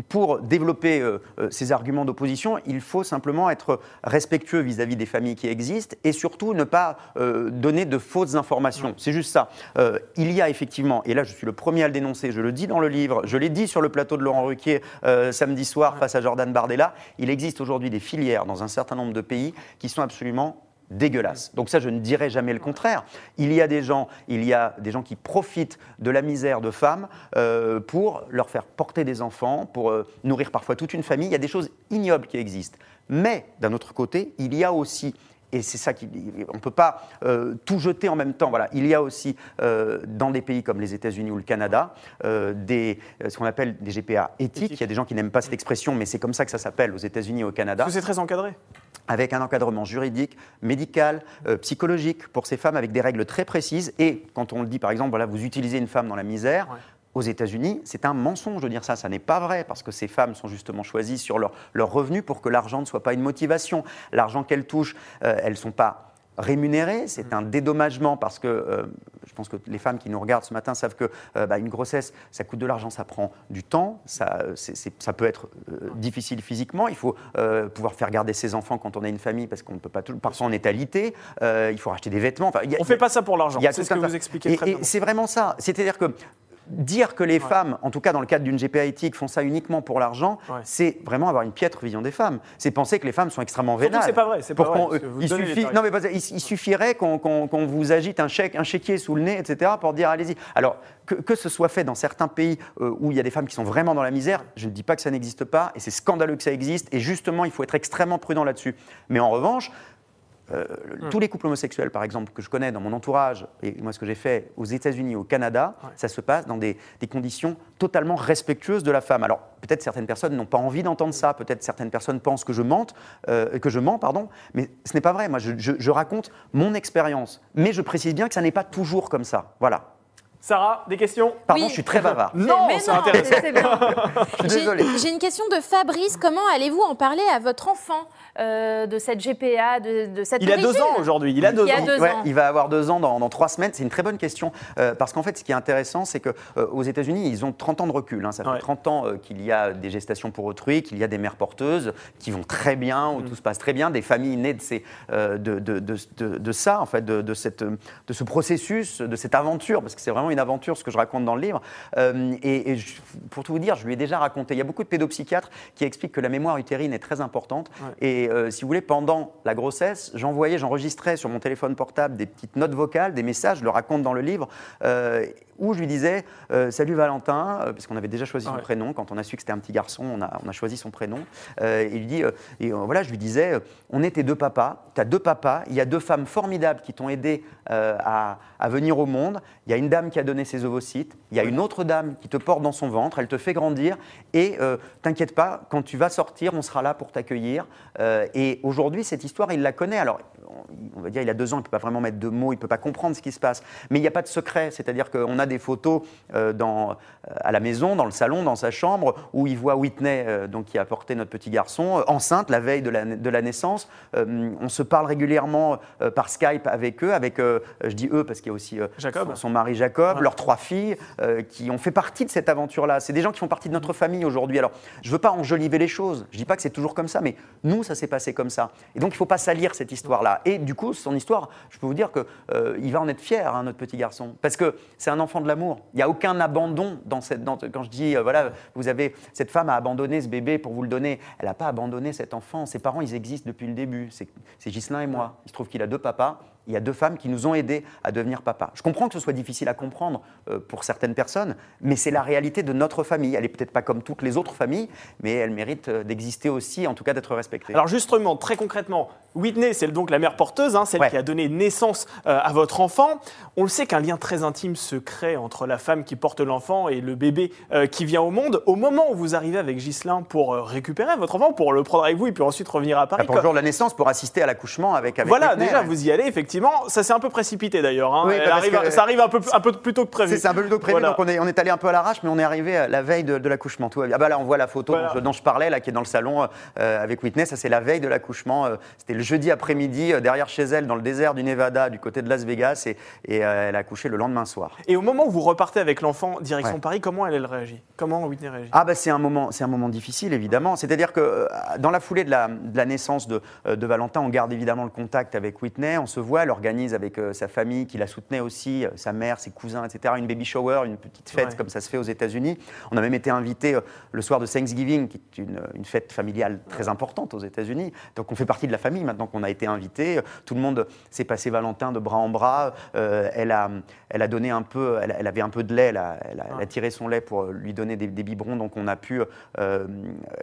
pour développer euh, ces arguments d'opposition, il faut simplement être respectueux vis-à-vis des familles qui existent et surtout ne pas euh, donner de fausses informations. C'est juste ça. Euh, il y a effectivement, et là je suis le premier à le dénoncer, je le dis dans le livre, je l'ai dit sur le plateau de Laurent Ruquier samedi soir face à Jordan Bardella, il existe aujourd'hui des filières dans un certain nombre de pays qui sont absolument dégueulasse. Donc ça, je ne dirais jamais le contraire. Il y a des gens, il y a des gens qui profitent de la misère de femmes euh, pour leur faire porter des enfants, pour euh, nourrir parfois toute une famille. Il y a des choses ignobles qui existent. Mais d'un autre côté, il y a aussi et c'est ça qui. On ne peut pas euh, tout jeter en même temps. Voilà. Il y a aussi, euh, dans des pays comme les États-Unis ou le Canada, euh, des, ce qu'on appelle des GPA éthiques. Il y a des gens qui n'aiment pas cette expression, mais c'est comme ça que ça s'appelle aux États-Unis et au Canada Parce que c'est très encadré. avec un encadrement juridique, médical, psychologique pour ces femmes, avec des règles très précises. Et quand on le dit, par exemple, voilà, vous utilisez une femme dans la misère, Ouais. Aux États-Unis, c'est un mensonge de dire ça. Ça n'est pas vrai, parce que ces femmes sont justement choisies sur leur, leur revenu pour que l'argent ne soit pas une motivation. L'argent qu'elles touchent, euh, elles ne sont pas rémunérées, c'est un dédommagement parce que euh, je pense que les femmes qui nous regardent ce matin savent que euh, bah, une grossesse, ça coûte de l'argent, ça prend du temps, ça, ça peut être difficile physiquement. Il faut pouvoir faire garder ses enfants quand on a une famille parce qu'on ne peut pas tout. Parfois on est alité, euh, il faut racheter des vêtements. Enfin, il y a- On ne fait pas ça pour l'argent. C'est ce que vous expliquez Et, très et bien. c'est vraiment ça. C'est-à-dire que dire que les femmes, en tout cas dans le cadre d'une GPA éthique, font ça uniquement pour l'argent, Ouais. c'est vraiment avoir une piètre vision des femmes. C'est penser que les femmes sont extrêmement vénales. c'est pas vrai, c'est pas Pour vrai, vous il, suffit, non mais il, il suffirait qu'on vous agite un chèque, un chéquier sous le nez, etc., pour dire allez-y. Alors que, que ce soit fait dans certains pays euh, où il y a des femmes qui sont vraiment dans la misère, je ne dis pas que ça n'existe pas, et c'est scandaleux que ça existe, et justement il faut être extrêmement prudent là-dessus. Mais en revanche, euh, Hmm. tous les couples homosexuels, par exemple, que je connais dans mon entourage, et moi ce que j'ai fait aux États-Unis, au Canada, Ouais. ça se passe dans des, des conditions totalement respectueuses de la femme. Alors peut-être certaines personnes n'ont pas envie d'entendre ça, peut-être certaines personnes pensent que je mente, euh, que je mens, pardon, mais ce n'est pas vrai. Moi, je, je- je raconte mon expérience, mais je précise bien que ça n'est pas toujours comme ça. Voilà. Sarah, des questions? Pardon, Oui. je suis très bavard. Non, Mais c'est non, intéressant. [laughs] J'ai une question de Fabrice. Comment allez-vous en parler à votre enfant? Euh, de cette GPA, de, de cette Il a deux ans aujourd'hui. Il a deux Il a ans. deux Ouais, ans. il va avoir deux ans dans, dans trois semaines. C'est une très bonne question. euh, parce qu'en fait, ce qui est intéressant, c'est qu'aux États-Unis, ils ont 30 ans de recul. hein. Ça fait Ouais. 30 ans euh, qu'il y a des gestations pour autrui, qu'il y a des mères porteuses qui vont très bien, Mm. où tout se passe très bien, des familles nées de, ces, euh, de, de- de- de- de ça, en fait, de, de cette, euh, de ce processus, de cette aventure, parce que c'est vraiment une aventure ce que je raconte dans le livre. Euh, et et je- pour tout vous dire, je lui ai déjà raconté. Il y a beaucoup de pédopsychiatres qui expliquent que la mémoire utérine est très importante. Ouais. Et euh, si vous voulez, pendant la grossesse, j'envoyais, j'enregistrais sur mon téléphone portable des petites notes vocales, des messages, je le raconte dans le livre, euh, où je lui disais euh, Salut Valentin, parce qu'on avait déjà choisi son Ouais. prénom. Quand on a su que c'était un petit garçon, on a, on a choisi son prénom. Et il dit, et voilà, je lui disais On est tes deux papas, tu as deux papas, il y a deux femmes formidables qui t'ont aidé à, à venir au monde. Il y a une dame qui a donné ses ovocytes, il y a une autre dame qui te porte dans son ventre, elle te fait grandir, et t'inquiète pas, quand tu vas sortir, on sera là pour t'accueillir. Euh, et aujourd'hui, cette histoire, il la connaît. Alors, on va dire, il a deux ans, il ne peut pas vraiment mettre de mots, il ne peut pas comprendre ce qui se passe. Mais il n'y a pas de secret, c'est-à-dire qu'on a des photos euh, dans, à la maison, dans le salon, dans sa chambre, où il voit Whitney, donc, qui a porté notre petit garçon, enceinte la veille de la, de la naissance. on se parle régulièrement par Skype avec eux, avec, je dis eux parce qu'il y a aussi Jacob. son, mari Jacob, leurs trois filles, qui ont fait partie de cette aventure-là. C'est des gens qui font partie de notre famille aujourd'hui. Alors, je ne veux pas enjoliver les choses, je ne dis pas que c'est toujours comme ça, mais nous, ça s'est passé comme ça. Et donc, il ne faut pas salir cette histoire-là. Et du coup, son histoire, je peux vous dire qu'il euh, va en être fier, hein, notre petit garçon, parce que c'est un enfant de l'amour. Il n'y a aucun abandon dans cette. quand je dis, euh, voilà, vous avez. Cette femme a abandonné ce bébé pour vous le donner. Elle n'a pas abandonné cet enfant. Ses parents, ils existent depuis le début. C'est Ghislain et moi. Il se trouve qu'il a deux papas il y a deux femmes qui nous ont aidés à devenir papa. Je comprends que ce soit difficile à comprendre euh, pour certaines personnes, mais c'est la réalité de notre famille. Elle n'est peut-être pas comme toutes les autres familles, mais elle mérite euh, d'exister aussi, en tout cas d'être respectée. Alors justement, très concrètement, Whitney, c'est donc la mère porteuse, hein, celle qui a donné naissance euh, à votre enfant. On le sait qu'un lien très intime se crée entre la femme qui porte l'enfant et le bébé qui vient au monde. Au moment où vous arrivez avec Ghislain pour récupérer votre enfant, pour le prendre avec vous et puis ensuite revenir à Paris. Pour le jour de la naissance, pour assister à l'accouchement avec, avec Voilà, déjà, vous y allez, effectivement ça s'est un peu précipité d'ailleurs. Hein. ça arrive un peu, un peu plus tôt que prévu. C'est un peu plus tôt que prévu, donc on est, on est allé un peu à l'arrache, mais on est arrivé la veille de, l'accouchement. Ah bah là, on voit la photo dont, je, parlais, là, qui est dans le salon euh, avec Whitney. Ça, c'est la veille de l'accouchement. Euh, c'était le jeudi après-midi, euh, derrière chez elle, dans le désert du Nevada, du côté de Las Vegas, et, et elle a accouché le lendemain soir. Et au moment où vous repartez avec l'enfant direction Paris, comment elle, elle réagit? Comment Whitney réagit? Ah bah c'est un moment, c'est un moment difficile évidemment. C'est-à-dire que dans la foulée de la, de la naissance de, de, Valentin, on garde évidemment le contact avec Whitney. On se voit, elle organise avec sa famille qui la soutenait aussi, euh, sa mère, ses cousins, etc. Une baby shower, une petite fête comme ça se fait aux États-Unis. On a même été invité euh, le soir de Thanksgiving, qui est une, fête familiale très importante aux États-Unis. Donc on fait partie de la famille maintenant qu'on a été invité. Tout le monde s'est passé Valentin de bras en bras. Euh, elle, a, elle a donné un peu, elle, avait un peu de lait, elle a, elle a, tiré son lait pour lui donner des, biberons. Donc on a pu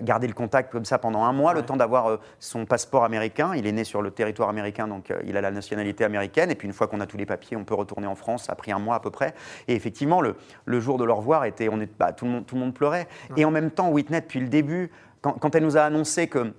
garder le contact comme ça pendant un mois, le temps d'avoir son passeport américain. Il est né sur le territoire américain, donc il a la nationalité américaine. Et puis une fois qu'on a tous les papiers, on peut retourner en France. Ça a pris un mois à peu près. Et effectivement, le, le jour de leur revoir, était, on est, bah, tout, le monde, tout le monde pleurait. Et en même temps, Whitney, depuis le début, quand, quand elle nous a annoncé que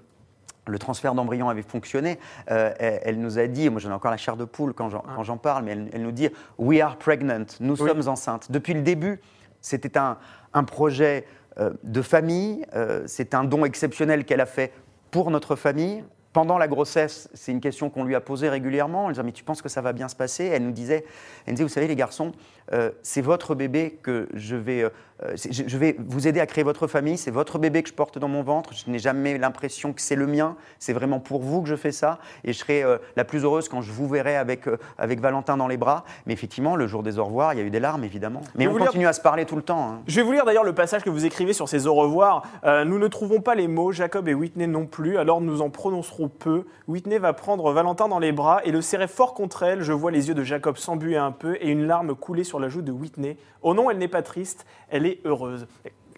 le transfert d'embryon avait fonctionné, euh, elle, nous a dit, moi j'en ai encore la chair de poule quand j'en parle, mais elle, nous dit We are pregnant, nous sommes enceintes. Depuis le début, c'était un, un, projet euh, de famille, euh, c'est un don exceptionnel qu'elle a fait pour notre famille, pendant la grossesse, c'est une question qu'on lui a posée régulièrement. Elle disait Mais tu penses que ça va bien se passer? Elle nous disait, elle disait Vous savez, les garçons, euh, c'est votre bébé que je vais, euh, je, vais vous aider à créer votre famille, c'est votre bébé que je porte dans mon ventre, je n'ai jamais l'impression que c'est le mien, c'est vraiment pour vous que je fais ça, et je serai euh, la plus heureuse quand je vous verrai avec, avec Valentin dans les bras. Mais effectivement, le jour des au revoir, il y a eu des larmes, évidemment. Mais on continue à se parler tout le temps. Hein. Je vais vous lire d'ailleurs le passage que vous écrivez sur ces au revoir. nous ne trouvons pas les mots, Jacob et Whitney non plus, alors nous en prononcerons peu. Whitney va prendre Valentin dans les bras et le serrer fort contre elle. Je vois les yeux de Jacob s'embuer un peu et une larme couler sur la joue de Whitney. Oh non, elle n'est pas triste, elle est heureuse.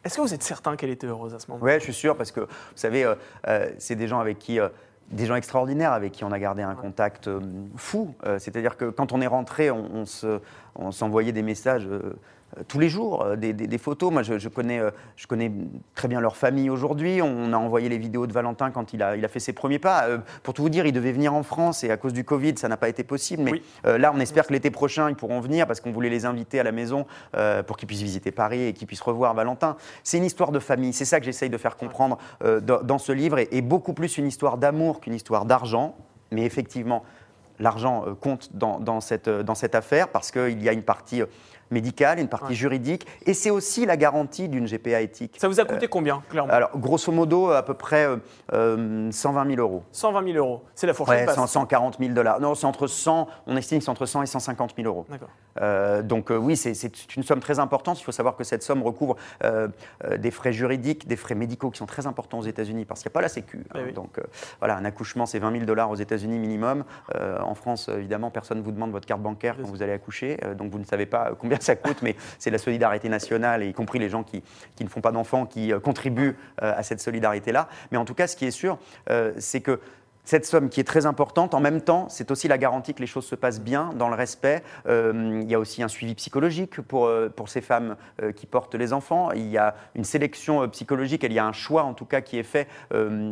Est-ce que vous êtes certain qu'elle était heureuse à ce moment? Oui, je suis sûr, parce que vous savez, euh, euh, c'est des gens avec qui. Euh, des gens extraordinaires avec qui on a gardé un contact fou. C'est-à-dire que quand on est rentré, on, on s'envoyait des messages tous les jours euh, des, photos. Moi, je, connais, euh, je connais très bien leur famille aujourd'hui. On a envoyé les vidéos de Valentin quand il a, il a fait ses premiers pas. pour tout vous dire, il devait venir en France et à cause du Covid, ça n'a pas été possible. Mais là, on espère que l'été prochain, ils pourront venir parce qu'on voulait les inviter à la maison pour qu'ils puissent visiter Paris et qu'ils puissent revoir Valentin. C'est une histoire de famille. C'est ça que j'essaye de faire comprendre dans, ce livre et, beaucoup plus une histoire d'amour qu'une histoire d'argent. Mais effectivement, l'argent compte dans, dans, cette, dans cette affaire parce qu'il y a une partie médicale, une partie juridique, et c'est aussi la garantie d'une GPA éthique. Ça vous a coûté euh, combien, clairement? Alors, grosso modo, à peu près 120 euh, 000 euh, euros. 120 000 euros, c'est la fourchette ouais, 140 000 dollars. Non, c'est entre 100, on estime que c'est entre 100 et 150 000 euros. D'accord. donc oui, c'est une somme très importante. Il faut savoir que cette somme recouvre des frais juridiques, des frais médicaux qui sont très importants aux États-Unis parce qu'il n'y a pas la Sécu. Hein. Eh donc voilà, un accouchement, c'est 20 000 dollars aux États-Unis minimum. en France, évidemment, personne ne vous demande votre carte bancaire quand vous allez accoucher, donc vous ne savez pas combien [laughs] ça coûte, mais c'est la solidarité nationale, y compris les gens qui, ne font pas d'enfants, qui euh, contribuent euh, à cette solidarité-là. Mais en tout cas, ce qui est sûr, euh, c'est que cette somme qui est très importante. En même temps, c'est aussi la garantie que les choses se passent bien, dans le respect. Euh, il y a aussi un suivi psychologique pour, euh, pour ces femmes euh, qui portent les enfants. Il y a une sélection euh, psychologique, il y a un choix en tout cas qui est fait.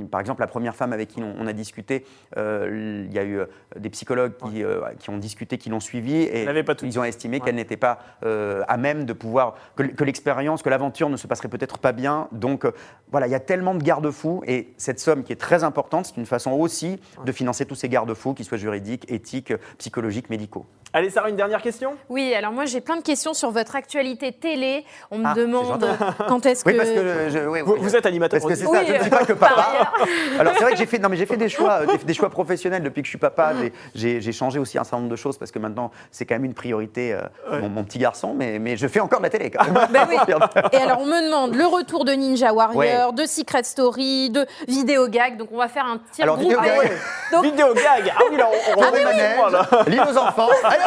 Par exemple, la première femme avec qui on, on a discuté, il y a eu des psychologues qui, qui ont discuté, qui l'ont suivi et pas tout ils ont estimé Ouais. qu'elle n'était pas à même de pouvoir, que, que l'expérience, que l'aventure ne se passerait peut-être pas bien. Donc voilà, il y a tellement de garde-fous et cette somme qui est très importante, c'est une façon aussi de financer tous ces garde-fous, qu'ils soient juridiques, éthiques, psychologiques, médicaux. Allez, Sarah, une dernière question? Oui, alors moi j'ai plein de questions sur votre actualité télé. On me Ah, demande [laughs] quand est-ce que. Oui, parce que je- oui, Vous, oui, vous êtes animateur Parce que c'est ça, je ne suis pas que papa. Alors c'est vrai que j'ai fait, non mais j'ai fait des choix, euh, des, des choix professionnels depuis que je suis papa. J'ai- changé aussi un certain nombre de choses parce que maintenant c'est quand même une priorité, euh, Ouais. mon, mon petit garçon. Mais, mais je fais encore de la télé quand même. Ben oui. [laughs] Et alors on me demande le retour de Ninja Warrior, Ouais. de Secret Story, de Vidéo Gag. Donc on va faire un Alors, groupé. Vidéo Gag. Donc- Vidéo gag Ah oui, là, on, on Ah remet oui. Lis aux enfants. Allez,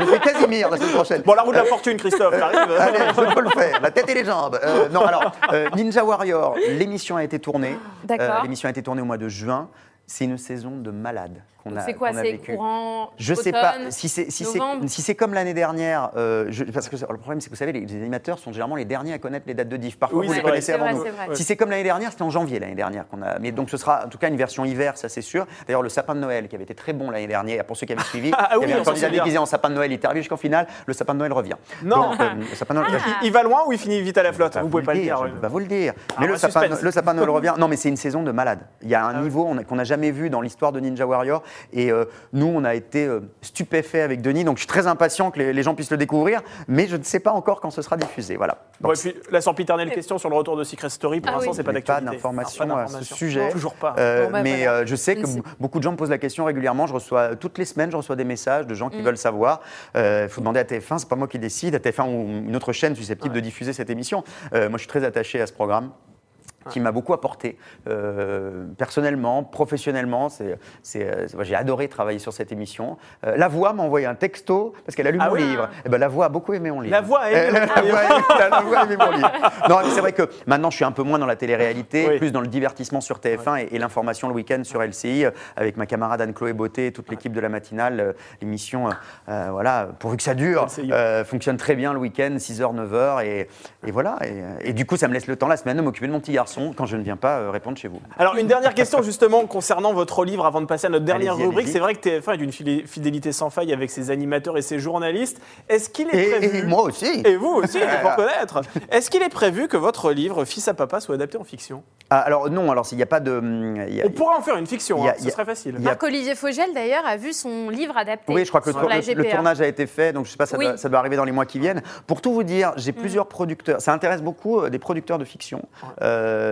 je fais Casimir la semaine prochaine. Bon, la roue de la fortune, Christophe, t'arrives Allez, je peux le faire. La tête et les jambes. Euh, non, alors, euh, Ninja Warrior, l'émission a été tournée. Euh, D'accord. l'émission a été tournée au mois de juin. C'est une saison de malade qu'on a c'est quoi a C'est courant Je sais automne, pas si c'est si c'est novembre si c'est comme l'année dernière euh, je- parce que le problème c'est que vous savez les, les animateurs sont généralement les derniers à connaître les dates de diff. Parfois Oui, vous c'est les vrai, connaissez c'est avant vrai, nous. c'est vrai. Si c'est comme l'année dernière, c'était en janvier l'année dernière qu'on a. Mais donc ce sera en tout cas une version hiver, ça c'est sûr. D'ailleurs le sapin de Noël qui avait été très bon l'année dernière pour ceux qui avaient suivi, [laughs] Ah, il oui, y avait un candidat déguisé en sapin de Noël, il est arrivé jusqu'en finale, le sapin de Noël revient. Non. Donc, euh, le sapin de Noël. il, [laughs] il va loin ou il finit vite à la flotte? Vous pouvez pas le dire. je pas vous le dire. Ah, Mais le sapin, de Noël [laughs] revient. Non, mais c'est une saison de malade. Il y a un Ah niveau qu'on n'a jamais vu dans l'histoire de Ninja Warrior. Et euh, nous, on a été euh, stupéfaits avec Denis. Donc, je suis très impatient que les, les gens puissent le découvrir. Mais je ne sais pas encore quand ce sera diffusé. Voilà. Donc, et puis la sempiternelle question sur le retour de Secret Story, pour Ah l'instant, oui. c'est pas d'actualité. d'informations Ah, pas à ce d'informations. sujet. Toujours pas. Euh, Bon, bah, mais voilà. euh, je sais que beaucoup de gens me posent la question régulièrement. Je reçois toutes les semaines, je reçois des messages de gens Mm. qui veulent savoir. Il faut demander à TF1. C'est pas moi qui décide. À TF1 ou une autre chaîne susceptible de diffuser cette émission. Euh, moi, je suis très attaché à ce programme qui m'a beaucoup apporté euh, personnellement, professionnellement. C'est, j'ai adoré travailler sur cette émission. Euh, la voix m'a envoyé un texto parce qu'elle a lu Ah mon oui. livre. Et ben, la voix a beaucoup aimé mon livre. La voix a aimé votre [laughs] la, livre. voix a aimé- la voix a aimé mon livre. Non, mais c'est vrai que maintenant, je suis un peu moins dans la télé-réalité, Oui. plus dans le divertissement sur TF1 et, et l'information le week-end sur LCI euh, avec ma camarade Anne-Chloé Beauté et toute l'équipe de la matinale. Euh, L'émission, euh, voilà, pourvu que ça dure, fonctionne très bien le week-end, 6h, 9h. Et, et voilà. Et, et du coup, ça me laisse le temps la semaine de m'occuper de mon petit garçon quand je ne viens pas euh, répondre chez vous. Alors, une dernière question justement concernant votre livre avant de passer à notre dernière rubrique. C'est vrai que TF1 est d'une fidélité sans faille avec ses animateurs et ses journalistes. Est-ce qu'il est Et, prévu. et moi aussi. Et vous aussi, [laughs] il faut reconnaître. Est-ce qu'il est prévu que votre livre Fils à papa soit adapté en fiction? Ah, alors non, alors s'il n'y a pas de... hum, il y a- On pourrait en faire une fiction, a- hein, ce serait facile. Marc-Olivier Fogel, d'ailleurs, a vu son livre adapté. Oui, je crois que le, tour- tournage a été fait, donc je sais pas, ça, Oui. Mm. doit, ça doit arriver dans les mois qui viennent. Pour tout vous dire, j'ai plusieurs producteurs. Ça intéresse beaucoup euh, des producteurs de fiction. Euh,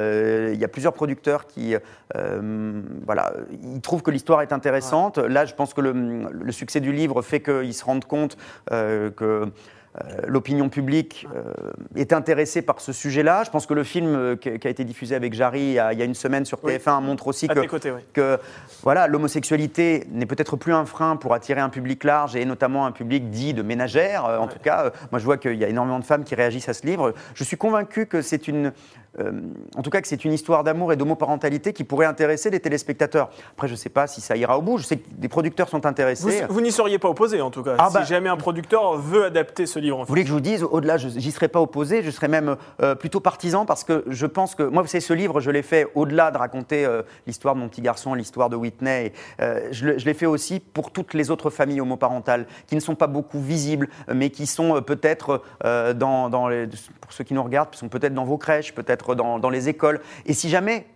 Il y a plusieurs producteurs qui, euh, voilà, ils trouvent que l'histoire est intéressante. Là, je pense que le, le succès du livre fait qu'ils se rendent compte euh, que euh, l'opinion publique euh, est intéressée par ce sujet-là. Je pense que le film euh, qui a été diffusé avec Jarry il y a, une semaine sur Oui. TF1 montre aussi que tes côtés, oui. que voilà, l'homosexualité n'est peut-être plus un frein pour attirer un public large et notamment un public dit de ménagères. Euh, En tout cas, euh, moi je vois qu'il y a énormément de femmes qui réagissent à ce livre. Je suis convaincu que c'est une, euh, en tout cas que c'est une histoire d'amour et d'homoparentalité qui pourrait intéresser les téléspectateurs. Après, je ne sais pas si ça ira au bout. Je sais que des producteurs sont intéressés. vous n'y seriez pas opposé en tout cas. Ah si bah- jamais un producteur veut adapter ce livre en Vous voulez que je vous dise, au-delà, je j'y serais pas opposé, je serais même euh, plutôt partisan parce que je pense que, moi, vous savez, ce livre, je l'ai fait au-delà de raconter euh, l'histoire de mon petit garçon, l'histoire de Whitney, je l'ai fait aussi pour toutes les autres familles homoparentales qui ne sont pas beaucoup visibles, mais qui sont peut-être dans, dans les, pour ceux qui nous regardent, sont peut-être dans vos crèches, peut-être dans, les écoles. Et si jamais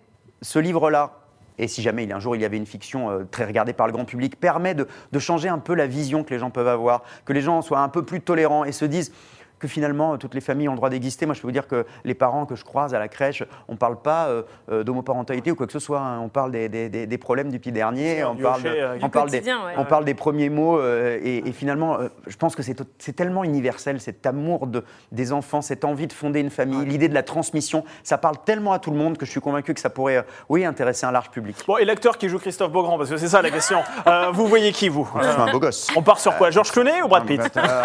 ce livre-là, et si jamais il, un jour il y avait une fiction euh, très regardée par le grand public, permet de changer un peu la vision que les gens peuvent avoir, que les gens soient un peu plus tolérants et se disent que finalement toutes les familles ont le droit d'exister. Moi je peux vous dire que les parents que je croise à la crèche, on ne parle pas euh, euh, d'homoparentalité ou quoi que ce soit, hein. on parle des, des- des- des problèmes du petit dernier, on parle, hocher, euh, on parle des, quotidien, ouais. on parle des premiers mots euh, et, et finalement euh, je pense que c'est tellement universel cet amour de, des enfants, cette envie de fonder une famille, l'idée de la transmission, ça parle tellement à tout le monde que je suis convaincu que ça pourrait euh, oui, intéresser un large public. Bon, et l'acteur qui joue Christophe Beaugrand, parce que c'est ça la question. Euh, vous voyez qui, vous? Je suis un beau gosse. On part sur quoi? Georges Clooney ou Brad Pitt? Euh,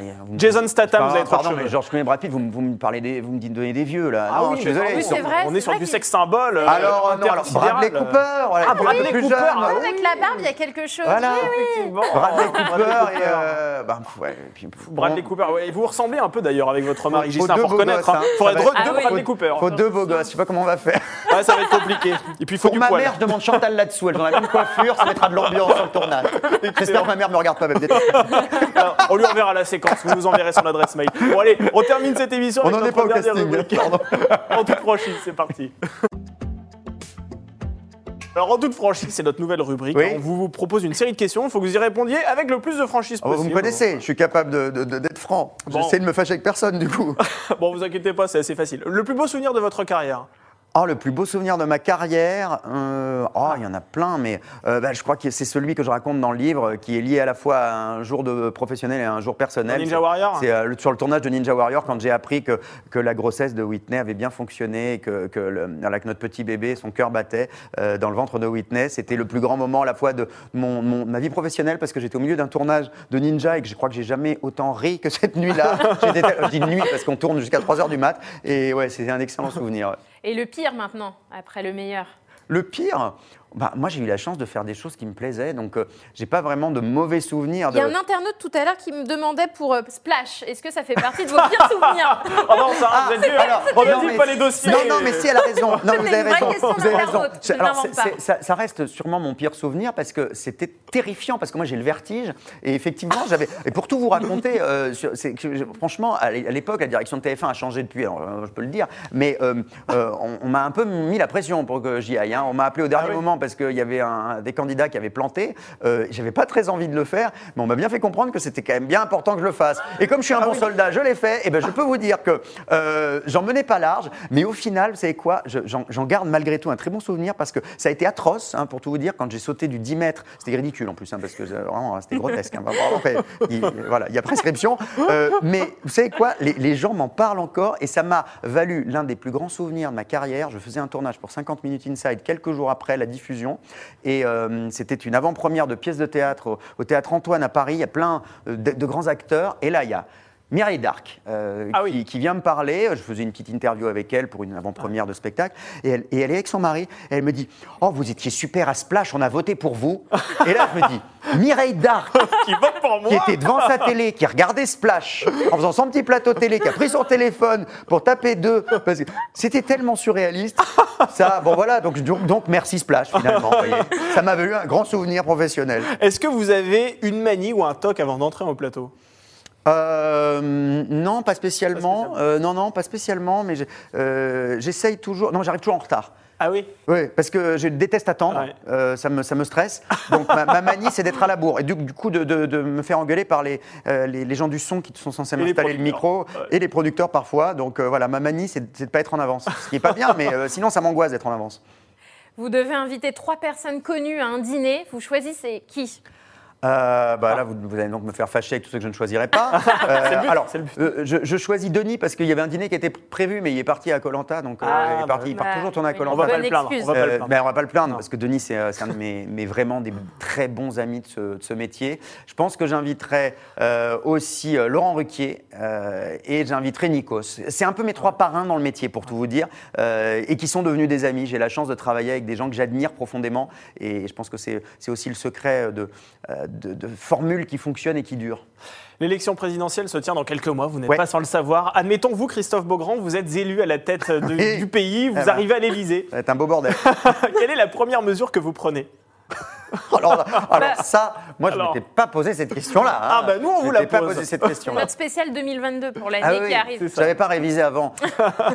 [laughs] Jason Statham? Statham, vous avez trop de Pardon, cheveux. mais George Clooney Brad Pitt, vous, me- vous me parlez des, vous me donnez des vieux là. Ah non, oui, je suis désolé. oui, c'est vrai, On est c'est sur vrai du qu'il- sexe symbole. euh, Alors, euh, non, alors intersidéral. Bradley Cooper, voilà, Ah, le Bradley plus Cooper, jeune. ah oui. Avec la barbe, il y a quelque chose. Voilà. Oui, oui. Effectivement. Bradley Bradley Cooper et Cooper. euh, bah, ouais, et puis, Bradley bon, Cooper, ouais, vous ressemblez un peu d'ailleurs avec votre mari Faut Gislain, deux faut beaux reconnaître. gosses, hein. hein. Faudrait Ça deux va être- deux Ah oui. Bradley Cooper. Faut deux beaux gosses, je sais pas comment on va faire. Ouais, ça va être compliqué. Et puis il faut Pour du ma poil. mère, je demande Chantal là-dessous. Elle en a même coiffure, ça mettra de l'ambiance sur le tournage. J'espère que ma mère me regarde pas, même. Alors, on lui enverra la séquence, vous nous enverrez son adresse mail. Bon allez, on termine cette émission On n'en est pas au casting. En toute franchise, c'est parti. Alors en toute franchise, c'est notre nouvelle rubrique. Oui. On vous propose une série de questions, il faut que vous y répondiez avec le plus de franchise Oh, vous possible. me connaissez, je suis capable de- de- de- d'être franc. Bon. J'essaie de me fâcher avec personne du coup. [laughs] Bon, vous inquiétez pas, c'est assez facile. Le plus beau souvenir de votre carrière? Oh, le plus beau souvenir de ma carrière, euh, oh, il y en a plein, mais euh, bah, je crois que c'est celui que je raconte dans le livre, euh, qui est lié à la fois à un jour de professionnel et à un jour personnel. Ninja Warrior C'est euh, sur le tournage de Ninja Warrior quand j'ai appris que, que la grossesse de Whitney avait bien fonctionné, que, que, le- voilà, que notre petit bébé, son cœur battait euh, dans le ventre de Whitney. C'était le plus grand moment à la fois de mon, mon- ma vie professionnelle parce que j'étais au milieu d'un tournage de Ninja et que je crois que j'ai jamais autant ri que cette nuit-là. [laughs] Je dis nuit parce qu'on tourne jusqu'à 3h du mat. Et ouais, c'était un excellent souvenir. Et le pire maintenant, après le meilleur? Le pire, bah, moi j'ai eu la chance de faire des choses qui me plaisaient, donc euh, j'ai pas vraiment de mauvais souvenirs. Il y a un internaute tout à l'heure qui me demandait pour euh, Splash. Est-ce que ça fait partie de vos [laughs] pires souvenirs? Oh non, ça, Ah, vous êtes alors, On non, mais- pas les dossiers. Non, non, mais si, elle a raison. [laughs] Non, vous avez raison. Vous avez raison. alors, ça, ça reste sûrement mon pire souvenir parce que c'était terrifiant, parce que moi j'ai le vertige. Et effectivement, j'avais. Et pour tout vous raconter, euh, franchement, à l'é- à l'époque, la direction de TF1 a changé depuis, alors, euh, je peux le dire, mais euh, euh, on, on m'a un peu mis la pression pour que j'y aille. hein. On m'a appelé au dernier Ah oui. moment parce qu'il y avait un, des candidats qui avaient planté. Euh, J'avais pas très envie de le faire, mais on m'a bien fait comprendre que c'était quand même bien important que je le fasse. Et comme je suis un bon soldat, je l'ai fait. Et ben, je peux vous dire que euh, j'en menais pas large, mais au final, vous savez quoi Je- J'en garde malgré tout un très bon souvenir parce que ça a été atroce, hein, pour tout vous dire, quand j'ai sauté du 10 mètres. C'était ridicule en plus, hein, parce que euh, vraiment, c'était grotesque. hein. Vraiment, après, il, voilà, il y a prescription. Euh, mais vous savez quoi les, les gens m'en parlent encore et ça m'a valu l'un des plus grands souvenirs de ma carrière. Je faisais un tournage pour 50 minutes inside quelques jours après la diffusion et euh, c'était une avant-première de pièce de théâtre au, au théâtre Antoine à Paris. Il y a plein euh, de, de grands acteurs et là il y a Mireille Darc, euh, Ah qui, oui. qui vient me parler. Je faisais une petite interview avec elle pour une avant-première de spectacle. Et elle, et elle est avec son mari. Et elle me dit Oh, vous étiez super à Splash, on a voté pour vous. Et là, je me dis Mireille Darc, [laughs] Qui vote pour moi qui était devant sa télé, qui regardait Splash en faisant son petit plateau télé, qui a pris son téléphone pour taper deux, parce que c'était tellement surréaliste. Ça, bon voilà, donc, donc, merci Splash finalement. voyez. Ça m'a valu un grand souvenir professionnel. Est-ce que vous avez une manie ou un toc avant d'entrer au plateau? Euh, non, pas spécialement. Pas spécialement. Euh, non, non, pas spécialement, mais euh, j'essaye toujours. Non, j'arrive toujours en retard. Ah oui? Oui, parce que je déteste attendre, Ouais. euh, ça, me, ça me stresse. Donc ma, ma manie, c'est d'être à la bourre. Et du, du coup, de, de- de me faire engueuler par les, euh, les, les gens du son qui sont censés m'installer le micro. Ouais. et les producteurs parfois. Donc euh, voilà, ma manie, c'est de de pas être en avance. Ce qui est pas bien, mais euh, sinon, ça m'angoisse d'être en avance. Vous devez inviter trois personnes connues à un dîner. Vous choisissez qui? Euh, bah, là, vous, vous allez donc me faire fâcher avec tous ceux que je ne choisirai pas. [laughs] Euh, but, alors, euh, je, je choisis Denis parce qu'il y avait un dîner qui était prévu, mais il est parti à Colanta, donc euh, Ah, il, est parti, il part bah, toujours tourner à oui. On va Colanta. pas le plaindre. On va pas le plaindre. ben, on va pas le plaindre parce que Denis, c'est un de mes, mes vraiment des très bons amis de ce, de ce métier. Je pense que j'inviterai aussi Laurent Ruquier et j'inviterai Nikos. C'est un peu mes trois parrains dans le métier, pour tout vous dire, et qui sont devenus des amis. J'ai la chance de travailler avec des gens que j'admire profondément et je pense que c'est aussi le secret de, de, de formules qui fonctionnent et qui durent. L'élection présidentielle se tient dans quelques mois, vous n'êtes Ouais. pas sans le savoir. Admettons, vous, Christophe Beaugrand, vous êtes élu à la tête de- [laughs] Oui. du pays, vous Eh ben. arrivez à l'Élysée. Ça va être un beau bordel. [laughs] Quelle est la première mesure que vous prenez [laughs] alors, alors ça, moi, je ne m'étais pas posé cette question-là. hein. Ah, bah, nous, on Je vous la m'étais pas pose. posé cette C'est question-là. notre spécial 2022 pour l'année Ah oui, qui arrive. C'est Je n'avais pas révisé avant.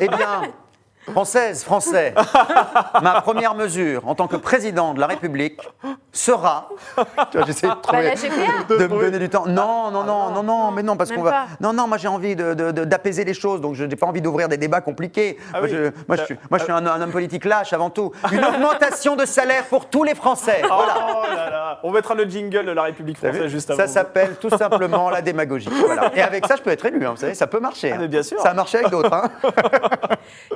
eh bien, française, français, [laughs] ma première mesure en tant que président de la République sera. Tu vois, j'essaie de Bah, trouver. la GPA. de me donner du temps. Non, non, non, non, non, mais non, parce Même qu'on va. pas. Non, non, moi j'ai envie de- de- de- d'apaiser les choses, donc je n'ai pas envie d'ouvrir des débats compliqués. Ah moi, oui. je, moi, je suis, moi, je suis un, un homme politique lâche avant tout. Une [laughs] augmentation de salaire pour tous les Français. Voilà. Oh là là On mettra le jingle de la République française juste avant. ça s'appelle tout simplement [laughs] la démagogie. Voilà. Et avec ça, je peux être élu, hein, vous savez, ça peut marcher. Ah, mais hein. bien sûr. Ça a marché avec d'autres. hein.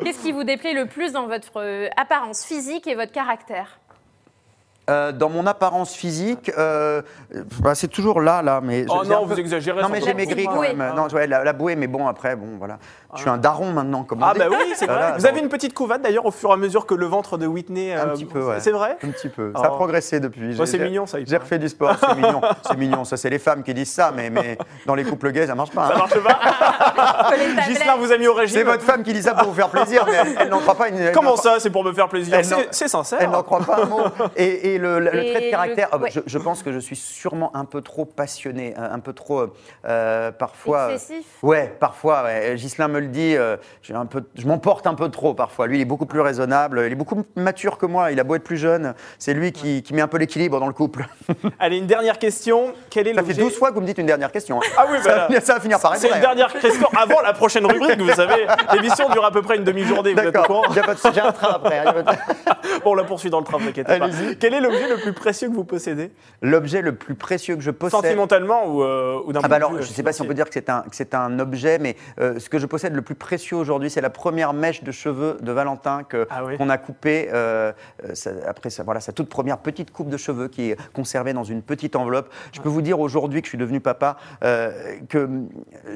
Qu'est-ce qui vous déplaît le plus dans votre euh, apparence physique et votre caractère Euh, dans mon apparence physique, euh, bah, c'est toujours là, là. Mais Oh non, peu- vous exagérez. Non, mais j'ai maigri quand même. Non, ouais, la, la bouée, mais bon, après, bon, voilà. Je suis un daron maintenant, comme on Ah dit. bah oui, c'est vrai. Voilà, vous donc- avez une petite couvade d'ailleurs au fur et à mesure que le ventre de Whitney. Un euh, petit peu, ouais. C'est vrai Un petit peu. Ça a Oh. progressé depuis. C'est mignon, ça, J'ai refait du sport, c'est mignon. C'est mignon. Ça, c'est les femmes qui disent ça, mais, mais dans les couples gays, ça marche pas. Ça hein. marche pas [laughs] Gislain vous a mis au régime. C'est votre femme qui dit ça pour vous faire plaisir, mais elle, elle n'en croit pas Comment ça C'est pour me faire plaisir. Elle n'en- C'est c'est sincère. Elle n'en croit pas un mot. Et, et le, le Et trait de caractère, ah bah, ouais. je, je pense que je suis sûrement un peu trop passionné, un, un peu trop, euh, parfois. euh, Excessif. Ouais, parfois. Ouais. Gislain me le dit, euh, j'ai un peu, je m'emporte un peu trop parfois. Lui, il est beaucoup plus raisonnable, il est beaucoup plus mature que moi. Il a beau être plus jeune, c'est lui qui, qui met un peu l'équilibre dans le couple. [laughs] Allez, une dernière question. Quel est Ça fait l'objet 12 fois que vous me dites une dernière question. hein. Ah oui, ça, bah, ça va finir par être C'est une dernière question avant la prochaine rubrique, vous savez. L'émission dure à peu près une demi-journée, vous êtes au D'accord, courant il y a pas de- j'ai un train après. hein, Bon, on la poursuit dans le train, t'inquiète pas. Quel est l'objet le plus précieux que vous possédez L'objet le plus précieux que je possède. Sentimentalement ou, euh, ou d'un Ah point bah alors, je ne sais pas si on peut dire que c'est un, que c'est un objet, mais euh, ce que je possède le plus précieux aujourd'hui, c'est la première mèche de cheveux de Valentin que- Ah oui. qu'on a coupée euh, euh, ça- après sa, voilà, sa toute première petite coupe de cheveux qui est conservée dans une petite enveloppe. Je peux vous dire aujourd'hui que je suis devenu papa, euh, que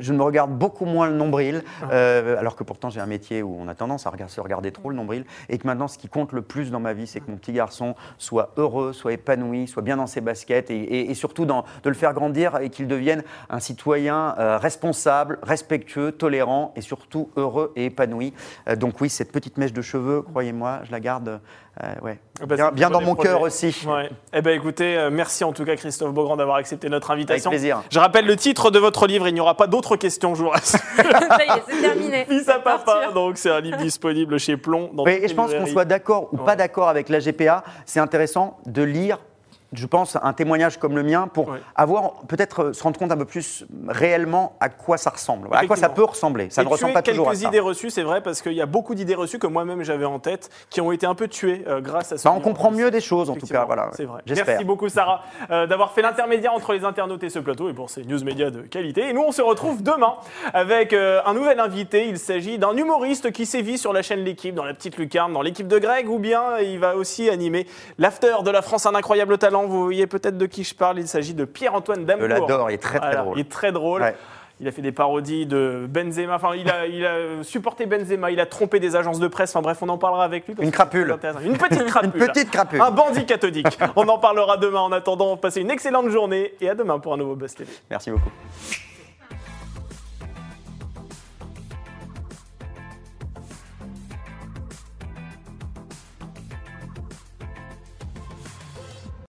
je me regarde beaucoup moins le nombril, Ah. euh, alors que pourtant j'ai un métier où on a tendance à se regarder trop le nombril, et que maintenant ce qui compte le plus dans ma vie, c'est que mon petit garçon soit heureux, soit épanoui, soit bien dans ses baskets, et, surtout de le faire grandir et qu'il devienne un citoyen euh, responsable, respectueux, tolérant et surtout heureux et épanoui. Euh, donc oui, cette petite mèche de cheveux, croyez-moi, je la garde euh, ouais, Ah bah, bien, dans mon cœur aussi. Ouais. Eh ben écoutez, euh, merci en tout cas Christophe Beaugrand d'avoir accepté notre Avec invitation. plaisir. Je rappelle le titre de votre livre, il n'y aura pas d'autres questions, je vous rassure. [laughs] Ça y est, c'est terminé. Fils à papa, Torture. donc c'est un livre disponible chez Plomb. Dans Oui, et je pense qu'on soit d'accord ou Ouais. pas d'accord avec la GPA, c'est intéressant de lire. Je pense un témoignage comme le mien pour Ouais. avoir peut-être euh, se rendre compte un peu plus réellement à quoi ça ressemble, à quoi ça peut ressembler. Ça Et ne ressemble pas toujours à quelques ça. idées reçues, c'est vrai, parce qu'il y a beaucoup d'idées reçues que moi-même j'avais en tête, qui ont été un peu tuées euh, grâce à ce Bah, on comprend mieux des choses en tout cas. Voilà, C'est vrai. Merci beaucoup Sarah euh, d'avoir fait l'intermédiaire entre les internautes et ce plateau et pour ces news médias de qualité. Et nous on se retrouve demain avec euh, un nouvel invité. Il s'agit d'un humoriste qui sévit sur la chaîne L'équipe, dans la petite lucarne, dans l'équipe de Greg, ou bien il va aussi animer l'after de la France un incroyable talent. Vous voyez peut-être de qui je parle. Il s'agit de Pierre-Antoine Je Damour. l'adore, il est très très Voilà, drôle. Il est très drôle. Ouais. Il a fait des parodies de Benzema. Enfin, il a, il a supporté Benzema. Il a trompé des agences de presse. Enfin, bref, on en parlera avec lui. Une crapule. Une petite [laughs] crapule. Une petite crapule. Un bandit cathodique. on en parlera demain. En attendant, passez une excellente journée et à demain pour un nouveau Buzz TV. Merci beaucoup.